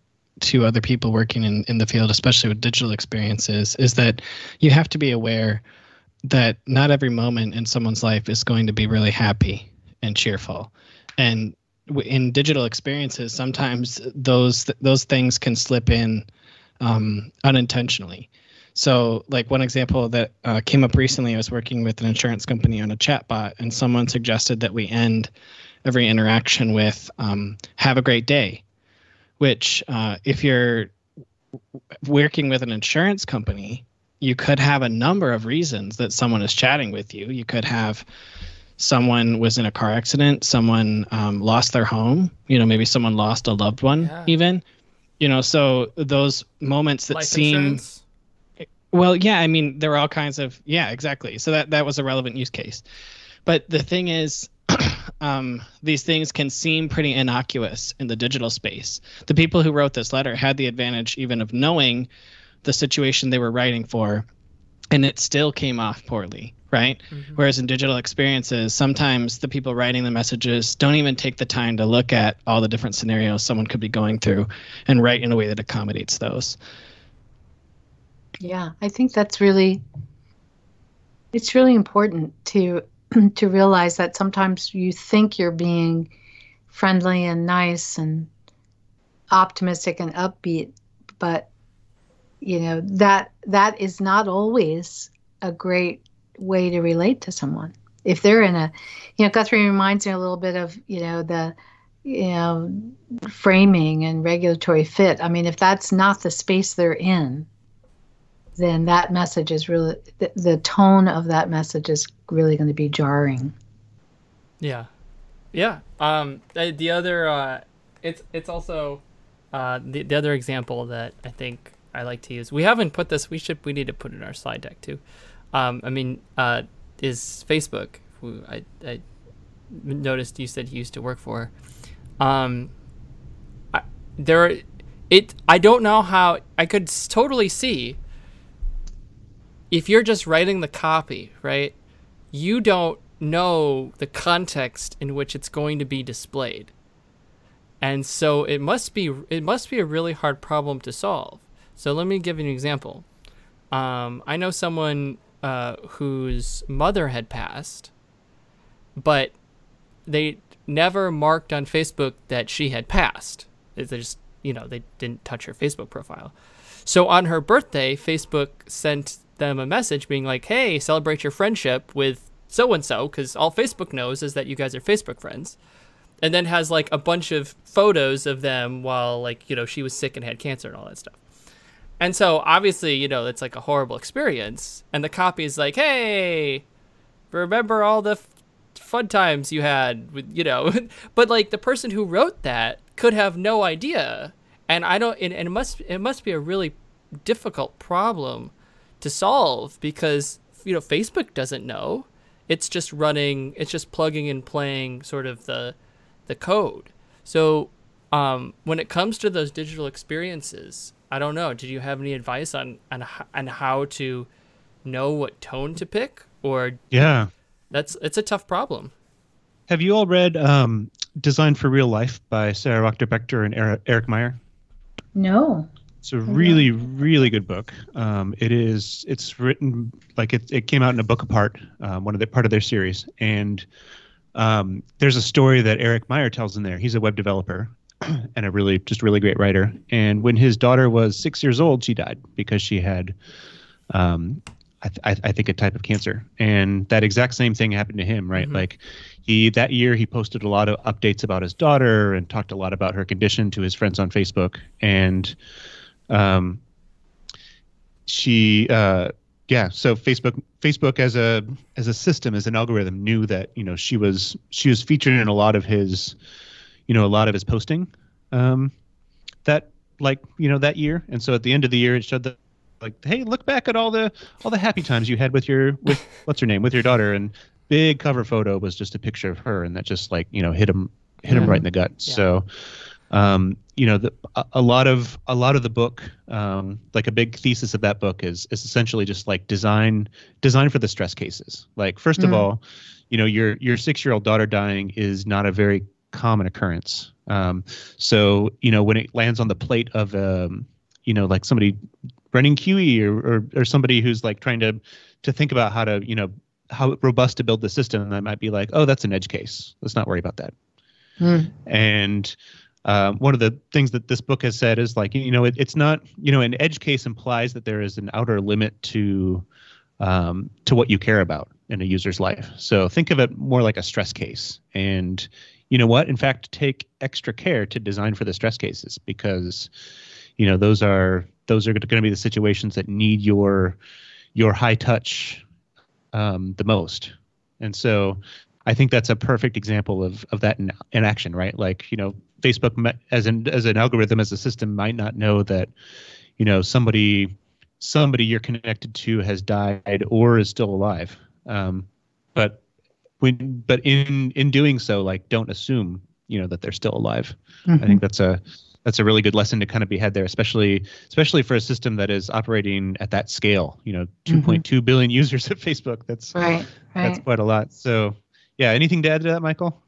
to other people working in, in the field, especially with digital experiences, is that you have to be aware that not every moment in someone's life is going to be really happy and cheerful, and in digital experiences, sometimes those those things can slip in um, unintentionally. So, like one example that uh, came up recently, I was working with an insurance company on a chatbot, and someone suggested that we end every interaction with um, "Have a great day," which, uh, if you're working with an insurance company, you could have a number of reasons that someone is chatting with you. You could have someone was in a car accident, someone um, lost their home, you know, maybe someone lost a loved one, Yeah. even. You know, so those moments that Life seem insurance. well, yeah, I mean, there were all kinds of yeah, exactly. So that that was a relevant use case. But the thing is, um, these things can seem pretty innocuous in the digital space. The people who wrote this letter had the advantage even of knowing the situation they were writing for, and it still came off poorly, right? Whereas in digital experiences, sometimes the people writing the messages don't even take the time to look at all the different scenarios someone could be going through and write in a way that accommodates those. Yeah, I think that's really it's really important to to realize that sometimes you think you're being friendly and nice and optimistic and upbeat, but you know, that that is not always a great way to relate to someone. If they're in a you know, Guthrie reminds me a little bit of, you know, the you know, framing and regulatory fit. I mean, if that's not the space they're in, then that message is really the, the tone of that message is really going to be jarring. Yeah, yeah. Um, the, the other, uh, it's it's also, uh, the the other example that I think I like to use. We haven't put this. We should. We need to put it in our slide deck too. Um, I mean, uh, is Facebook. Who I I noticed you said you used to work for. Um, I, there, it. I don't know how I could totally see. If you're just writing the copy, right? you don't know the context in which it's going to be displayed. And so it must be it must be a really hard problem to solve. So let me give you an example. Um, I know someone uh, whose mother had passed, but they never marked on Facebook that she had passed. They just you know they didn't touch her Facebook profile. So on her birthday, Facebook sent them a message being like, "Hey, celebrate your friendship with so and so," because all Facebook knows is that you guys are Facebook friends, and then has like a bunch of photos of them while like you know she was sick and had cancer and all that stuff. And so obviously, you know, it's like a horrible experience. And the copy is like, "Hey, remember all the f- fun times you had with you know," but like the person who wrote that could have no idea. And I don't. And, and it must it must be a really difficult problem to solve because you know Facebook doesn't know. It's just running. It's just plugging and playing sort of the the code. So um, when it comes to those digital experiences, I don't know. Did you have any advice on on h- on how to know what tone to pick, or Yeah. that's it's a tough problem. Have you all read um, Design for Real Life by Sara Wachter and Eric, Eric Meyer? No. It's a really, really good book. Um, it is. It's written like it. It came out in a book apart, um, one of the part of their series, and um, there's a story that Eric Meyer tells in there. He's a web developer and a really, just really great writer. And when his daughter was six years old, she died because she had, um, I, th- I, I think, a type of cancer. And that exact same thing happened to him, right? Mhm. Like he that year he posted a lot of updates about his daughter and talked a lot about her condition to his friends on Facebook. And um, she uh, yeah so facebook facebook as a as a system as an algorithm knew that you know she was she was featured in a lot of his you know a lot of his posting um that like you know that year. And so at the end of the year it showed that like hey look back at all the all the happy times you had with your with what's her name with your daughter. And big cover photo was just a picture of her and that just like you know hit him hit him right in the gut. Yeah. so um, you know, the, a, lot of a lot of the book, um, like a big thesis of that book is is essentially just like design design for the stress cases. Like first of Mm. all, you know, your your six year old daughter dying is not a very common occurrence. Um, so you know, when it lands on the plate of um, you know, like somebody running QE or, or or somebody who's like trying to to think about how to you know how robust to build the system, that might be like, oh, that's an edge case. Let's not worry about that. Mm. And um, one of the things that this book has said is like, you know, it, it's not, you know, an edge case implies that there is an outer limit to um, to what you care about in a user's life. So think of it more like a stress case. And you know what? In fact, take extra care to design for the stress cases because, you know, those are those are going to be the situations that need your your high touch um, the most. And so I think that's a perfect example of of that in, in action, right? Like, you know, Facebook as an as an algorithm as a system might not know that, you know, somebody somebody you're connected to has died or is still alive. Um, but when but in in doing so, like, don't assume you know that they're still alive. I think that's a that's a really good lesson to kind of be had there, especially especially for a system that is operating at that scale. You know, 2.2 billion users at Facebook. That's Right. that's quite a lot. So, yeah. Anything to add to that, Michael?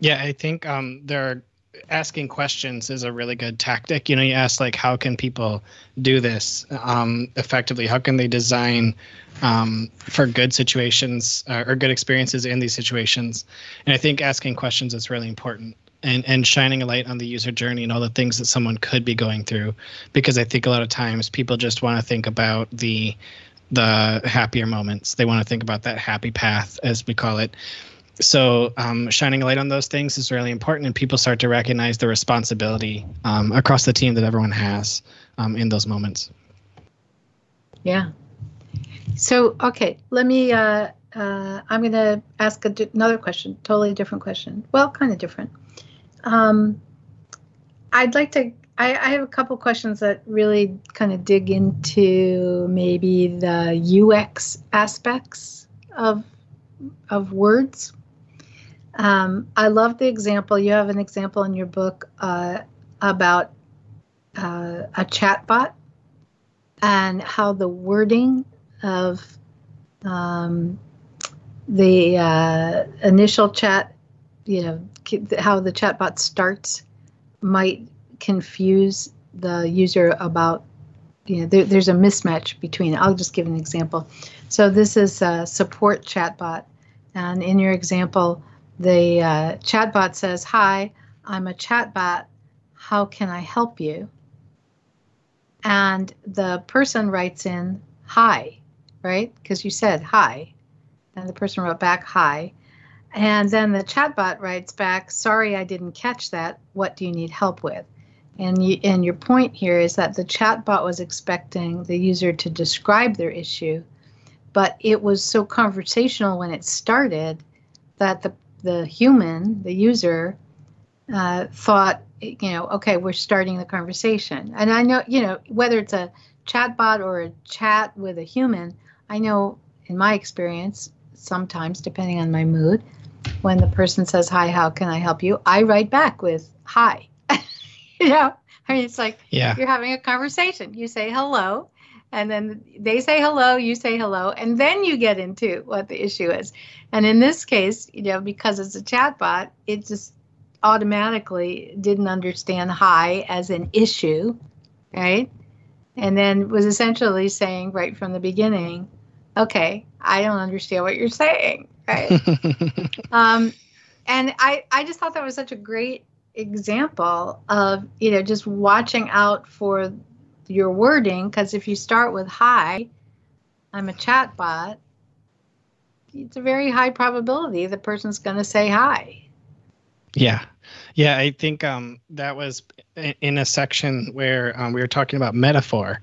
Yeah, I think um, there are asking questions is a really good tactic. You know, you ask like, how can people do this um, effectively? How can they design um, for good situations uh, or good experiences in these situations? And I think asking questions is really important. And, and shining a light on the user journey and all the things that someone could be going through because i think a lot of times people just want to think about the the happier moments they want to think about that happy path as we call it so um, shining a light on those things is really important and people start to recognize the responsibility um, across the team that everyone has um, in those moments Yeah. So, okay, let me, uh, uh, I'm going to ask another question, totally different question. Well, kind of different. Um, I'd like to, I, I have a couple questions that really kind of dig into maybe the UX aspects of, of words. Um, I love the example, you have an example in your book uh, about uh, a chatbot and how the wording of um, the uh, initial chat, you know, how the chatbot starts might confuse the user about, you know, there, there's a mismatch between. I'll just give an example. So this is a support chatbot, and in your example, the uh, chatbot says, "Hi, I'm a chatbot. How can I help you?" and the person writes in hi right because you said hi and the person wrote back hi and then the chatbot writes back sorry i didn't catch that what do you need help with and you, and your point here is that the chatbot was expecting the user to describe their issue but it was so conversational when it started that the the human the user uh, thought you know okay we're starting the conversation. And i know you know whether it's a chatbot or a chat with a human i know in my experience sometimes depending on my mood when the person says hi how can i help you? I write back with hi you know i mean it's like yeah. you're having a conversation. You say hello and then they say hello you say hello and then you get into what the issue is. And in this case you know because it's a chatbot it just automatically didn't understand hi as an issue right? And then was essentially saying right from the beginning okay i don't understand what you're saying right? Um, and I, I just thought that was such a great example of you know just watching out for your wording because if you start with hi i'm a chatbot it's a very high probability the person's going to say hi Yeah, yeah. I think um, that was in a section where um, we were talking about metaphor,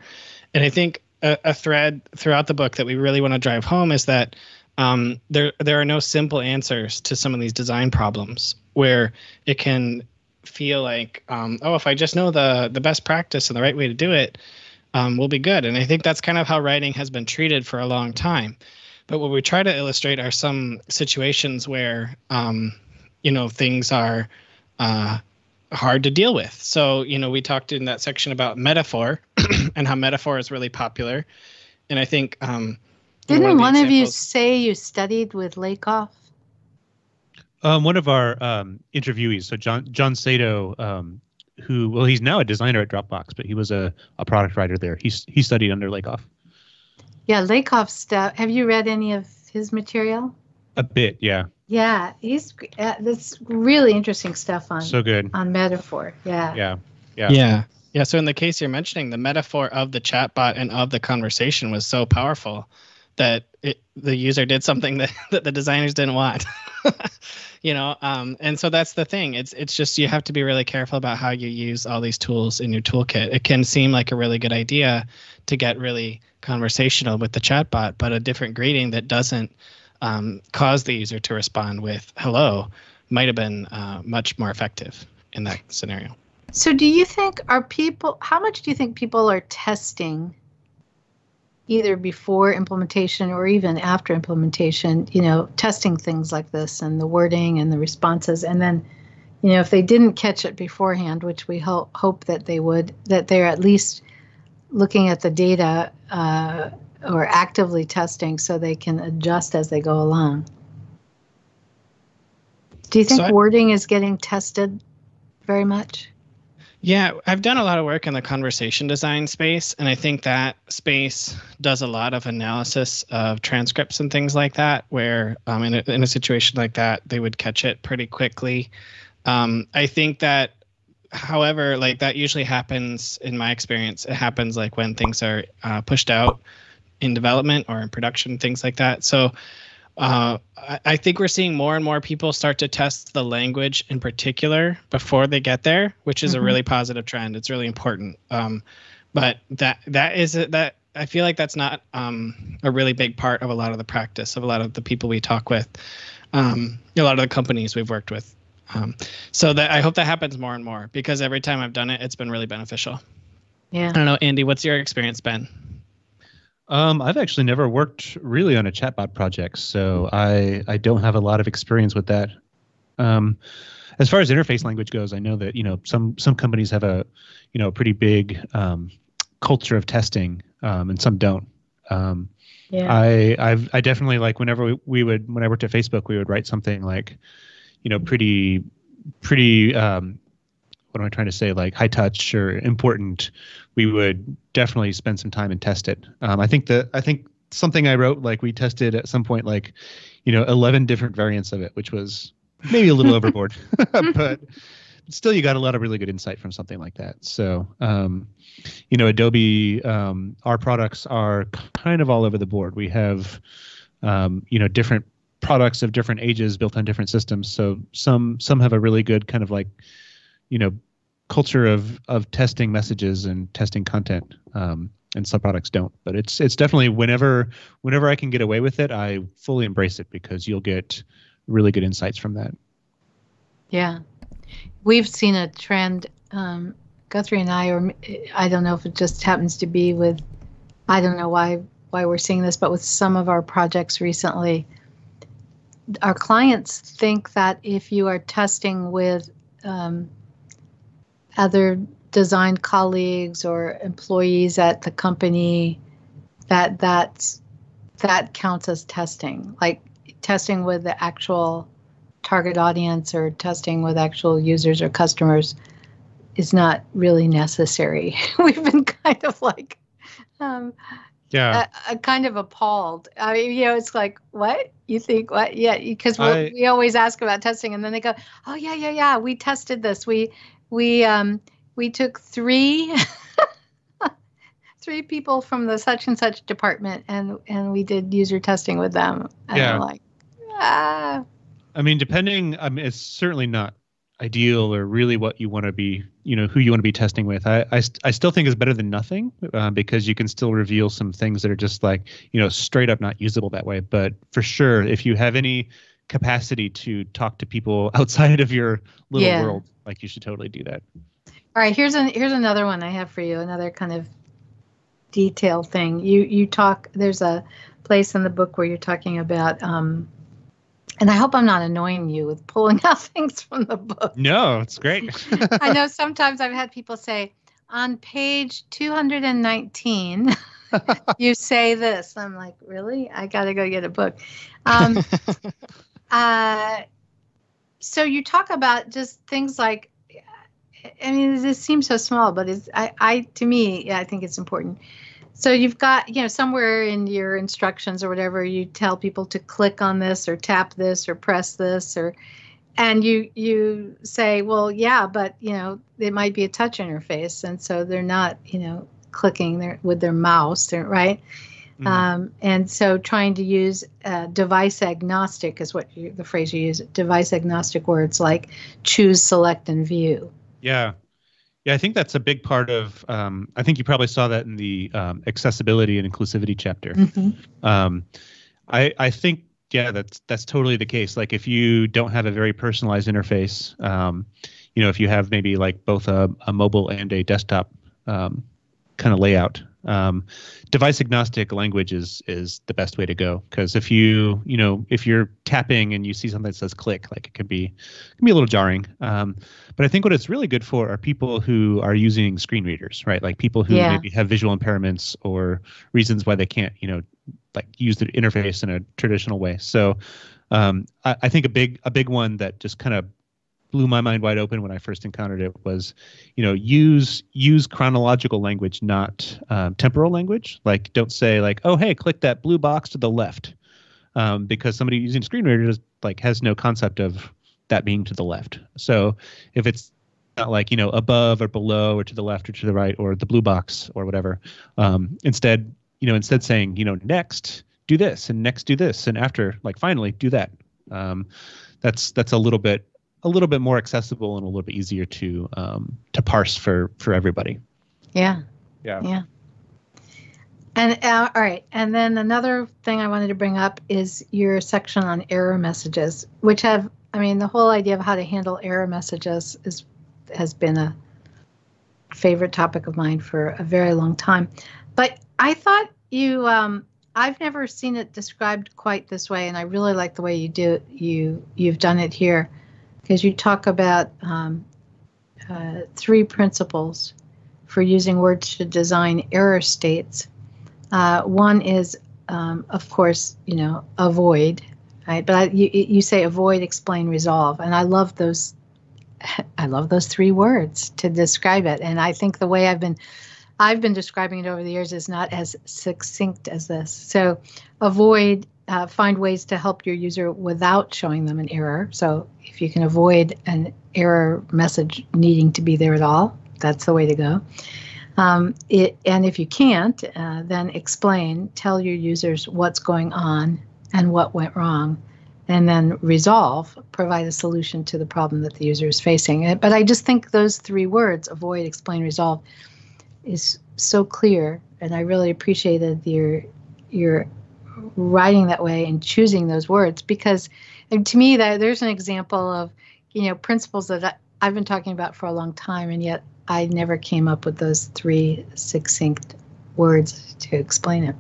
and I think a, a, thread throughout the book that we really want to drive home is that um, there there are no simple answers to some of these design problems where it can feel like um, oh if I just know the the best practice and the right way to do it um, we'll be good and I think that's kind of how writing has been treated for a long time but what we try to illustrate are some situations where um, you know things are uh, hard to deal with. So, you know, we talked in that section about metaphor and how metaphor is really popular. And I think um, didn't one, of, one of, you say you studied with Lakoff? Um, one of our um, interviewees, so John John Saito, um, who well, he's now a designer at Dropbox, but he was a, a product writer there. He's he studied under Lakoff. Yeah, Lakoff stuff. Have you read any of his material? A bit, yeah. Yeah, he's uh, that's really interesting stuff on so good on metaphor. Yeah. Yeah. Yeah. Yeah. Yeah. So in the case you're mentioning, the metaphor of the chatbot and of the conversation was so powerful that it, the user did something that, that the designers didn't want. you know, um, and so that's the thing. It's it's just you have to be really careful about how you use all these tools in your toolkit. It can seem like a really good idea to get really conversational with the chatbot, but a different greeting that doesn't um, cause the user to respond with hello might have been uh, much more effective in that scenario. So, do you think are people? How much do you think people are testing, either before implementation or even after implementation? You know, testing things like this and the wording and the responses, and then, you know, if they didn't catch it beforehand, which we ho- hope that they would, that they're at least looking at the data uh, or actively testing so they can adjust as they go along. Do you think so I, wording is getting tested very much? Yeah, I've done a lot of work in the conversation design space, and I think that space does a lot of analysis of transcripts and things like that, where um, in, a, in a situation like that, they would catch it pretty quickly. Um, I think that, however, like that usually happens in my experience, it happens like when things are uh, pushed out in development or in production, things like that. So uh, I, I think we're seeing more and more people start to test the language in particular before they get there, which is mm-hmm. a really positive trend. It's really important. Um, but that that is a, that I feel like that's not um, a really big part of a lot of the practice of a lot of the people we talk with, um, a lot of the companies we've worked with. Um, so that I hope that happens more and more because every time I've done it, it's been really beneficial. Yeah. I don't know, Andy, what's your experience been? Um, I've actually never worked really on a chatbot project, so I I don't have a lot of experience with that. Um, as far as interface language goes, I know that you know some some companies have a you know a pretty big um, culture of testing, um, and some don't. Um, yeah. I I've I definitely like whenever we, we would when I worked at Facebook, we would write something like, you know, pretty pretty um, what am I trying to say? Like high touch or important, we would definitely spend some time and test it. Um, I think that I think something I wrote like we tested at some point like, you know, eleven different variants of it, which was maybe a little overboard, but still you got a lot of really good insight from something like that. So, um, you know, Adobe, um, our products are kind of all over the board. We have, um, you know, different products of different ages built on different systems. So some some have a really good kind of like you know culture of of testing messages and testing content um, and products don't. But it's it's definitely whenever whenever i can get away with it i fully embrace it because you'll get really good insights from that. Yeah. We've seen a trend um, guthrie and i or i don't know if it just happens to be with i don't know why why we're seeing this but with some of our projects recently our clients think that if you are testing with um, other design colleagues or employees at the company that that's that counts as testing like testing with the actual target audience or testing with actual users or customers is not really necessary. We've been kind of like um, yeah. a, a kind of appalled. I mean you know it's like what? You think what? Yeah because we always ask about testing and then they go oh yeah yeah yeah we tested this. We we um we took three three people from the such and such department and and we did user testing with them and yeah. I'm like ah I mean depending I mean it's certainly not ideal or really what you want to be you know who you want to be testing with i i, I still think is better than nothing uh, because you can still reveal some things that are just like you know straight up not usable that way but for sure if you have any capacity to talk to people outside of your little Yeah. world like you should totally do that All right, here's an here's another one I have for you. Another kind of detail thing. You you talk. There's a place in the book where you're talking about. Um, and I hope I'm not annoying you with pulling out things from the book. no it's great I know sometimes I've had people say on page 219 you say this. I'm like, really? I got to go get a book. Um, uh, so you talk about just things like, I mean, this seems so small, but it's I, I to me, yeah, I think it's important. So you've got, you know, somewhere in your instructions or whatever, you tell people to click on this or tap this or press this or, and you you say, well, yeah, but you know, it might be a touch interface, and so they're not, you know, clicking their with their mouse, right? Mhm. Um, and so trying to use uh, device agnostic is what you, the phrase you use, device agnostic words like choose, select, and view. Yeah. Yeah, I think that's a big part of. Um, I think you probably saw that in the um, accessibility and inclusivity chapter. Um, I I think yeah, that's that's totally the case. Like if you don't have a very personalized interface, um, you know, if you have maybe like both a, a mobile and a desktop um, kind of layout, um, device agnostic language is is the best way to go. Because if you you know if you're tapping and you see something that says click, like it can be can be a little jarring. Um, but I think what it's really good for are people who are using screen readers, right? Like people who Yeah. maybe have visual impairments or reasons why they can't, you know, like use the interface in a traditional way. So um, I, I think a big a big one that just kind of blew my mind wide open when I first encountered it was, you know, use use chronological language, not um, temporal language. Like don't say like, oh hey, click that blue box to the left, um, because somebody using screen reader just like has no concept of that being to the left. So if it's not like you know above or below or to the left or to the right or the blue box or whatever, um, instead you know instead saying you know next do this and next do this and after like finally do that. Um, that's that's a little bit a little bit more accessible and a little bit easier to um, to parse for for everybody. Yeah. Yeah. Yeah. And uh, all right, and then another thing I wanted to bring up is your section on error messages, which have, I mean, the whole idea of how to handle error messages is has been a favorite topic of mine for a very long time. But I thought you, um, I've never seen it described quite this way, and I really like the way you do you you've done it here, because you talk about um, uh, three principles for using words to design error states. Uh, one is, um, of course, you know, avoid, right? But I, you, you say avoid, explain, resolve, and I love those. I love those three words to describe it, and I think the way I've been, I've been describing it over the years is not as succinct as this. So, avoid. Uh, find ways to help your user without showing them an error. So, if you can avoid an error message needing to be there at all, that's the way to go. Um, it, and if you can't, uh, then explain, tell your users what's going on and what went wrong, and then resolve, provide a solution to the problem that the user is facing. Uh, But I just think those three words, avoid, explain, resolve, is so clear, and I really appreciated your your writing that way and choosing those words because to me that there's an example of you know principles that I, I've been talking about for a long time, and yet I never came up with those three succinct words to explain it.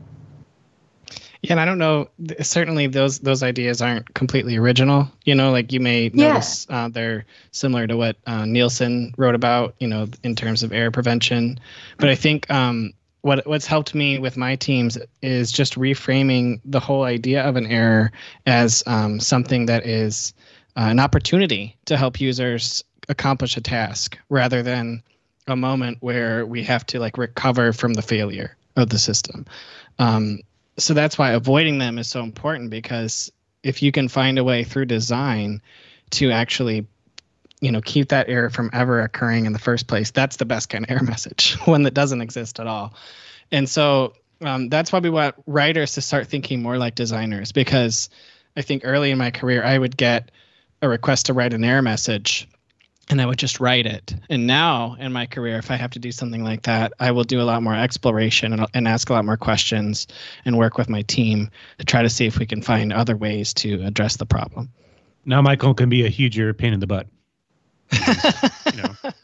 Yeah, and I don't know. Certainly, those those ideas aren't completely original. You know, like you may Yeah. notice uh, they're similar to what uh, Nielsen wrote about. You know, in terms of error prevention. But I think um, what what's helped me with my teams is just reframing the whole idea of an error as um, something that is uh, an opportunity to help users accomplish a task, rather than a moment where we have to like recover from the failure of the system. Um, so that's why avoiding them is so important because if you can find a way through design to actually you know keep that error from ever occurring in the first place that's the best kind of error message one that doesn't exist at all and so um, that's why we want writers to start thinking more like designers because i think early in my career i would get a request to write an error message and I would just write it. And now in my career, if I have to do something like that, I will do a lot more exploration and, and ask a lot more questions and work with my team to try to see if we can find other ways to address the problem. Now Michael can be a huger pain in the butt. You know,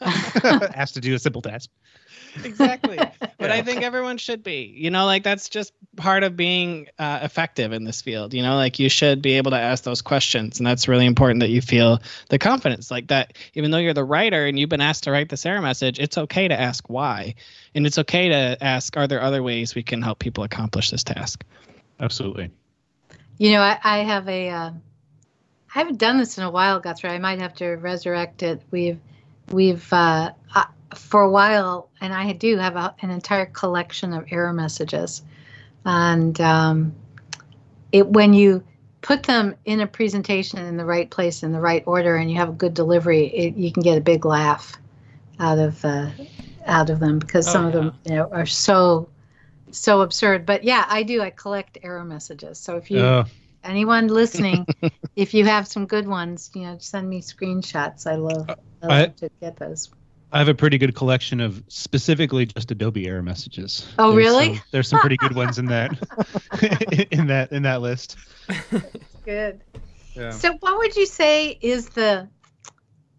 asked to do a simple task. exactly. But I think everyone should be. You know, like that's just part of being uh, effective in this field. You know, like you should be able to ask those questions, and that's really important that you feel the confidence, like that. Even though you're the writer and you've been asked to write this error message, it's okay to ask why, and it's okay to ask, are there other ways we can help people accomplish this task? Absolutely. You know, I, I have a. Uh, I haven't done this in a while, Guthrie. I might have to resurrect it. We've, we've, uh, uh, for a while, and I do have a, an entire collection of error messages, and um, it when you put them in a presentation in the right place in the right order, and you have a good delivery, it, you can get a big laugh out of uh, out of them because some Oh, of them you know are so so absurd. But yeah, I do. I collect error messages. So if you Oh, anyone listening, if you have some good ones, you know, send me screenshots. I love, I love I- to get those. I have a pretty good collection of specifically just Adobe error messages. Oh, There's really? some- there's some pretty good ones in that in that in that list. Good. Yeah. So, what would you say is the?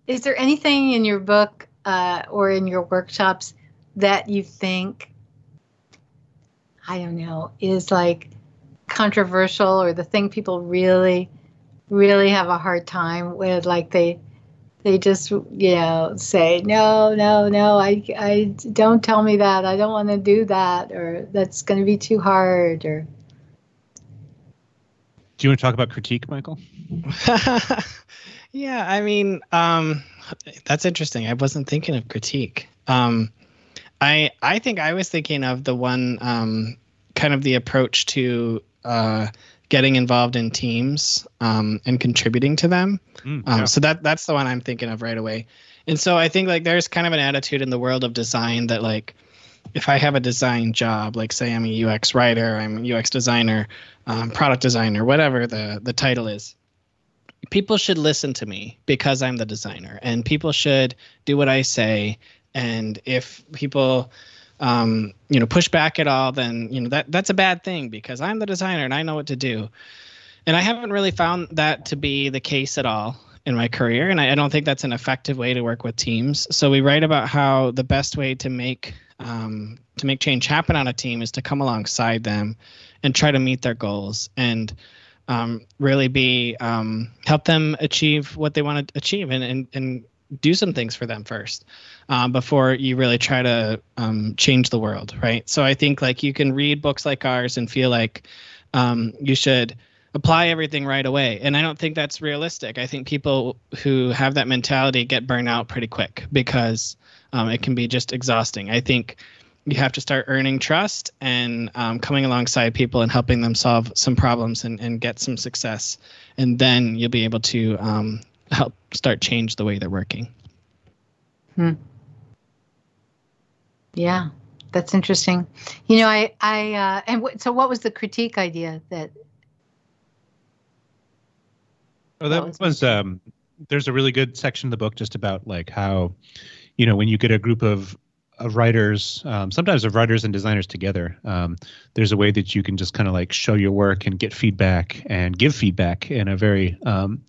Is there anything in your book uh, or in your workshops that you think, I don't know, is like controversial or the thing people really, really have a hard time with? Like they, they just you know say no, no, no. I, I don't tell me that. I don't want to do that, or that's going to be too hard, or Do you want to talk about critique, Michael? yeah, I mean, um, that's interesting. I wasn't thinking of critique. Um, I I think I was thinking of the one um, kind of the approach to uh, getting involved in teams um, and contributing to them. Mm, Um. So that that's the one I'm thinking of right away. And so I think like there's kind of an attitude in the world of design that like if I have a design job, like say I'm a UX writer, I'm a UX designer, um, product designer, whatever the the title is, people should listen to me because I'm the designer, and people should do what I say. And if people um, you know push back at all, then you know that that's a bad thing because I'm the designer and I know what to do. And I haven't really found that to be the case at all in my career. And I, I don't think that's an effective way to work with teams. So we write about how the best way to make um, to make change happen on a team is to come alongside them and try to meet their goals and um, really be um, help them achieve what they want to achieve and, and, and do some things for them first um, before you really try to um, change the world right so i think like you can read books like ours and feel like um, you should apply everything right away. And I don't think that's realistic. I think people who have that mentality get burned out pretty quick because um, it can be just exhausting. I think you have to start earning trust and um, coming alongside people and helping them solve some problems and, and get some success. And then you'll be able to um, help start change the way they're working. Hmm. Yeah, that's interesting. You know, I, I, uh, and w- so what was the critique idea that? Oh, That that was was um there's a really good section of the book just about like how you know when you get a group of of writers um, sometimes of writers and designers together. Um, there's a way that you can just kind of like show your work and get feedback and give feedback in a very um,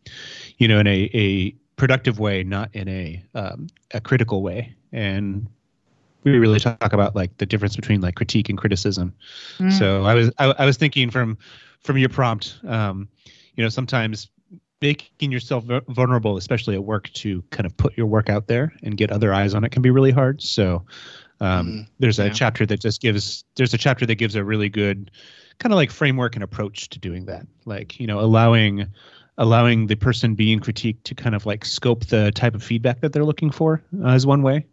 you know in a, a productive way not in a um, a critical way. And we really talk about like the difference between like critique and criticism. Mm. so I was I, I was thinking from from your prompt, um, you know, sometimes making yourself vulnerable, especially at work, to kind of put your work out there and get other eyes on it can be really hard. So um, Mm, there's a yeah. chapter that just gives there's a chapter that gives a really good kind of like framework and approach to doing that. Like you know, allowing allowing the person being critiqued to kind of like scope the type of feedback that they're looking for uh, is one way.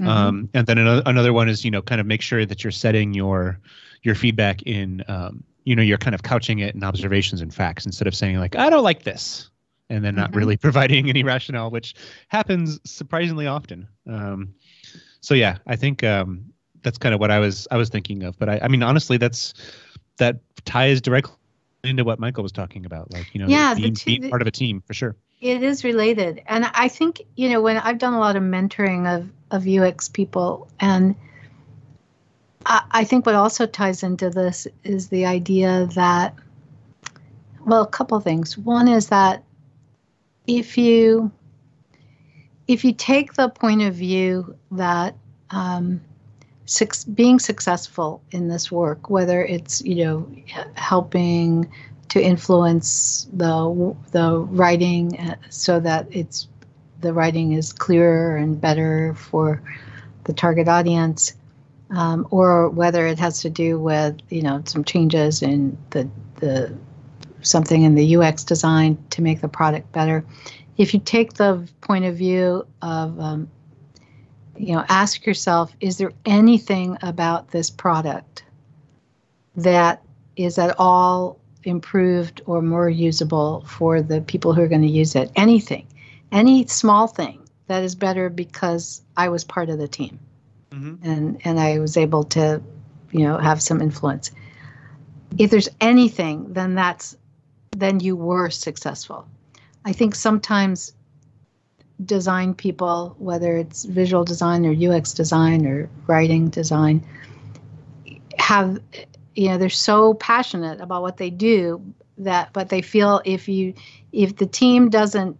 Mhm. Um, and then another, another one is, you know, kind of make sure that you're setting your your feedback in, um, you know, you're kind of couching it in observations and facts instead of saying like, I don't like this, and then not Mhm. really providing any rationale, which happens surprisingly often. Um, so yeah, I think um, that's kind of what I was I was thinking of. But I, I mean, honestly, that's that ties directly into what Michael was talking about, like you know, Yeah, being, two- being part of a team for sure. it is related, and I think you know when I've done a lot of mentoring of of UX people, and I, think what also ties into this is the idea that, well, a couple things. One is that if you if you take the point of view that um, being successful in this work, whether it's you know helping to influence the the writing uh, so that it's the writing is clearer and better for the target audience, um, or whether it has to do with you know some changes in the the something in the UX design to make the product better. If you take the point of view of um, you know ask yourself is there anything about this product that is at all improved or more usable for the people who are going to use it. Anything, any small thing that is better because I was part of the team, mm-hmm. and and I was able to, you know, have some influence. If there's anything, then that's then you were successful. I think sometimes design people, whether it's visual design or UX design or writing design, have you know they're so passionate about what they do that but they feel if you if the team doesn't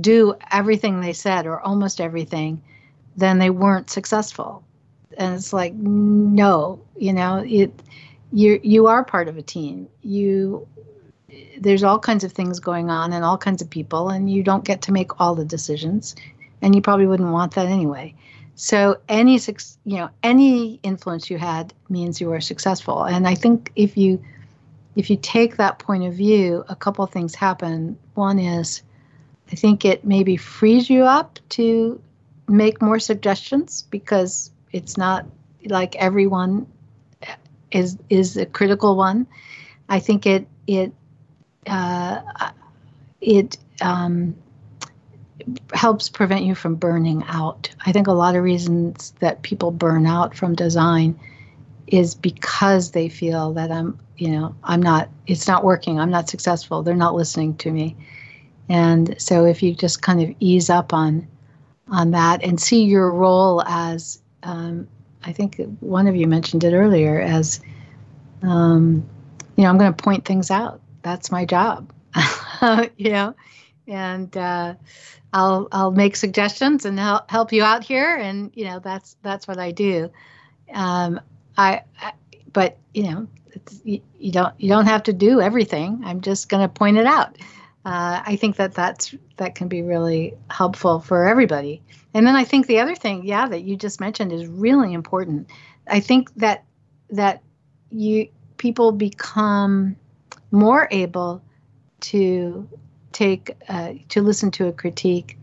do everything they said or almost everything then they weren't successful and it's like no you know it you you are part of a team you there's all kinds of things going on and all kinds of people and you don't get to make all the decisions and you probably wouldn't want that anyway so any you know any influence you had means you were successful. And I think if you if you take that point of view, a couple things happen. One is I think it maybe frees you up to make more suggestions because it's not like everyone is is a critical one. I think it it uh, it um, helps prevent you from burning out. I think a lot of reasons that people burn out from design is because they feel that I'm, you know, I'm not, it's not working, I'm not successful, they're not listening to me. And so if you just kind of ease up on on that and see your role as um, I think one of you mentioned it earlier as um, you know, I'm going to point things out. That's my job. you know, and uh, I'll I'll make suggestions and help help you out here, and you know that's that's what I do. Um, I, I, but you know you, you, don't you don't have to do everything. I'm just going to point it out. Uh, I think that that's that can be really helpful for everybody. And then I think the other thing, yeah, that you just mentioned is really important. I think that that you people become more able to take uh, to listen to a critique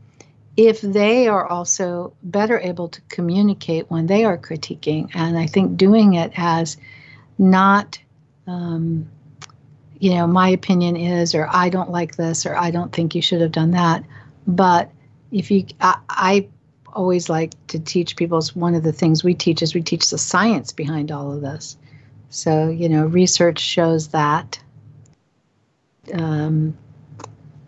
if they are also better able to communicate when they are critiquing and i think doing it as not um, you know my opinion is or i don't like this or i don't think you should have done that but if you I, I always like to teach people it's one of the things we teach is we teach the science behind all of this so you know research shows that um,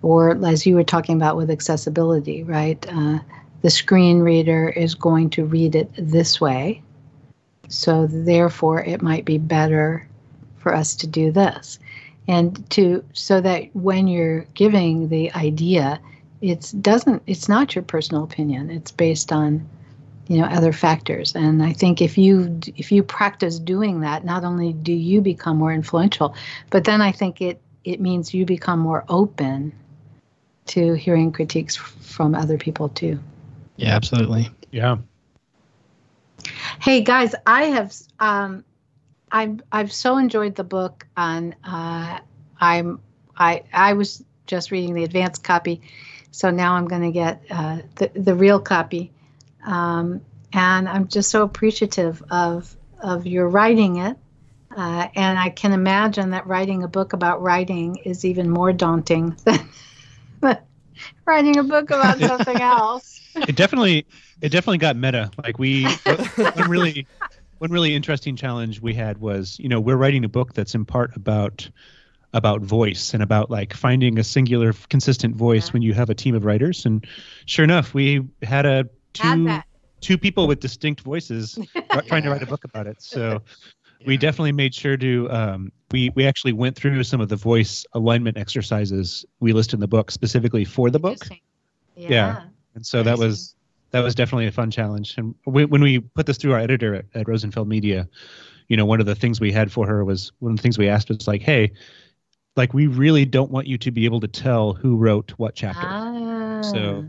or as you were talking about with accessibility, right? Uh, the screen reader is going to read it this way. So therefore, it might be better for us to do this. And to so that when you're giving the idea, it's doesn't it's not your personal opinion. It's based on you know other factors and i think if you if you practice doing that not only do you become more influential but then i think it it means you become more open to hearing critiques from other people too. Yeah, absolutely. Yeah. Hey guys, I have um, I've I've so enjoyed the book on uh, I'm I I was just reading the advanced copy, so now I'm going to get uh, the the real copy, um, and I'm just so appreciative of of your writing it. Uh, and I can imagine that writing a book about writing is even more daunting than writing a book about something else. It definitely, it definitely got meta. Like we, one really, one really interesting challenge we had was, you know, we're writing a book that's in part about about voice and about like finding a singular, consistent voice Yeah. when you have a team of writers. And sure enough, we had a two two people with distinct voices trying to write a book about it. So we definitely made sure to um, we we actually went through some of the voice alignment exercises we list in the book specifically for the book. Yeah. Yeah. And so that was that was definitely a fun challenge. And we, when we put this through our editor at, at Rosenfeld Media, you know, one of the things we had for her was one of the things we asked was like, hey, like we really don't want you to be able to tell who wrote what chapter. Ah. So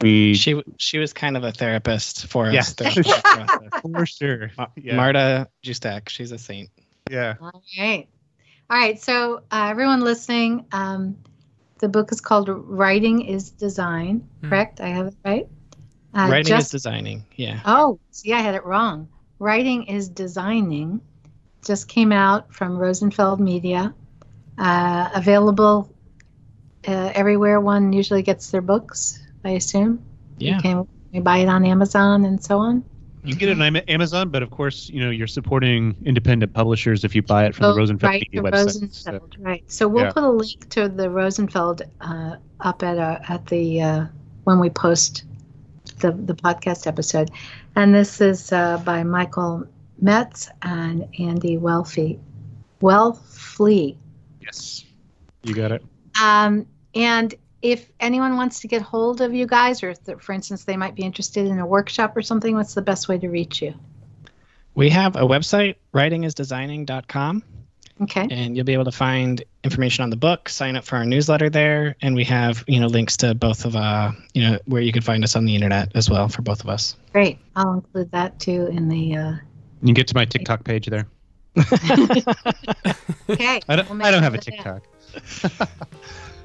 we She she was kind of a therapist for Yeah. us. throughout the for sure. Ma- Yeah. Marta Justak, she's a saint. Yeah. All right. All right. So, uh, everyone listening, um, the book is called Writing is Design, Hmm. correct? I have it right? Uh, Writing just, is designing. Yeah. Oh, see, I had it wrong. Writing is Designing just came out from Rosenfeld Media, uh, available uh, everywhere one usually gets their books, I assume. Yeah. You can you buy it on Amazon and so on. You can get it on Amazon, but of course, you know, you're supporting independent publishers if you buy it from Oh, the Rosenfeld right, Media the website. Rosenfeld, right. So we'll Yeah. put a link to the Rosenfeld uh, up at uh, at the uh, when we post the the podcast episode, and this is uh, by Michael Metts and Andy Welfle. Welfle. Yes. You got it. Um, and if anyone wants to get hold of you guys, or if, the- for instance, they might be interested in a workshop or something, what's the best way to reach you? We have a website, writingisdesigning.com, Okay. and you'll be able to find information on the book, sign up for our newsletter there, and we have, you know, links to both of uh, you know, where you can find us on the internet as well for both of us. Great. I'll include that too in the. Uh, You can get to my TikTok page there. okay. I don't, we'll I don't have a. TikTok.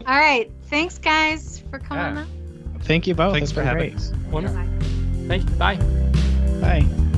All right. Thanks, guys, for coming Yeah. on. Thank you both. Thanks It's for having great. us. Wonderful. Bye. Thank you. Bye. Bye.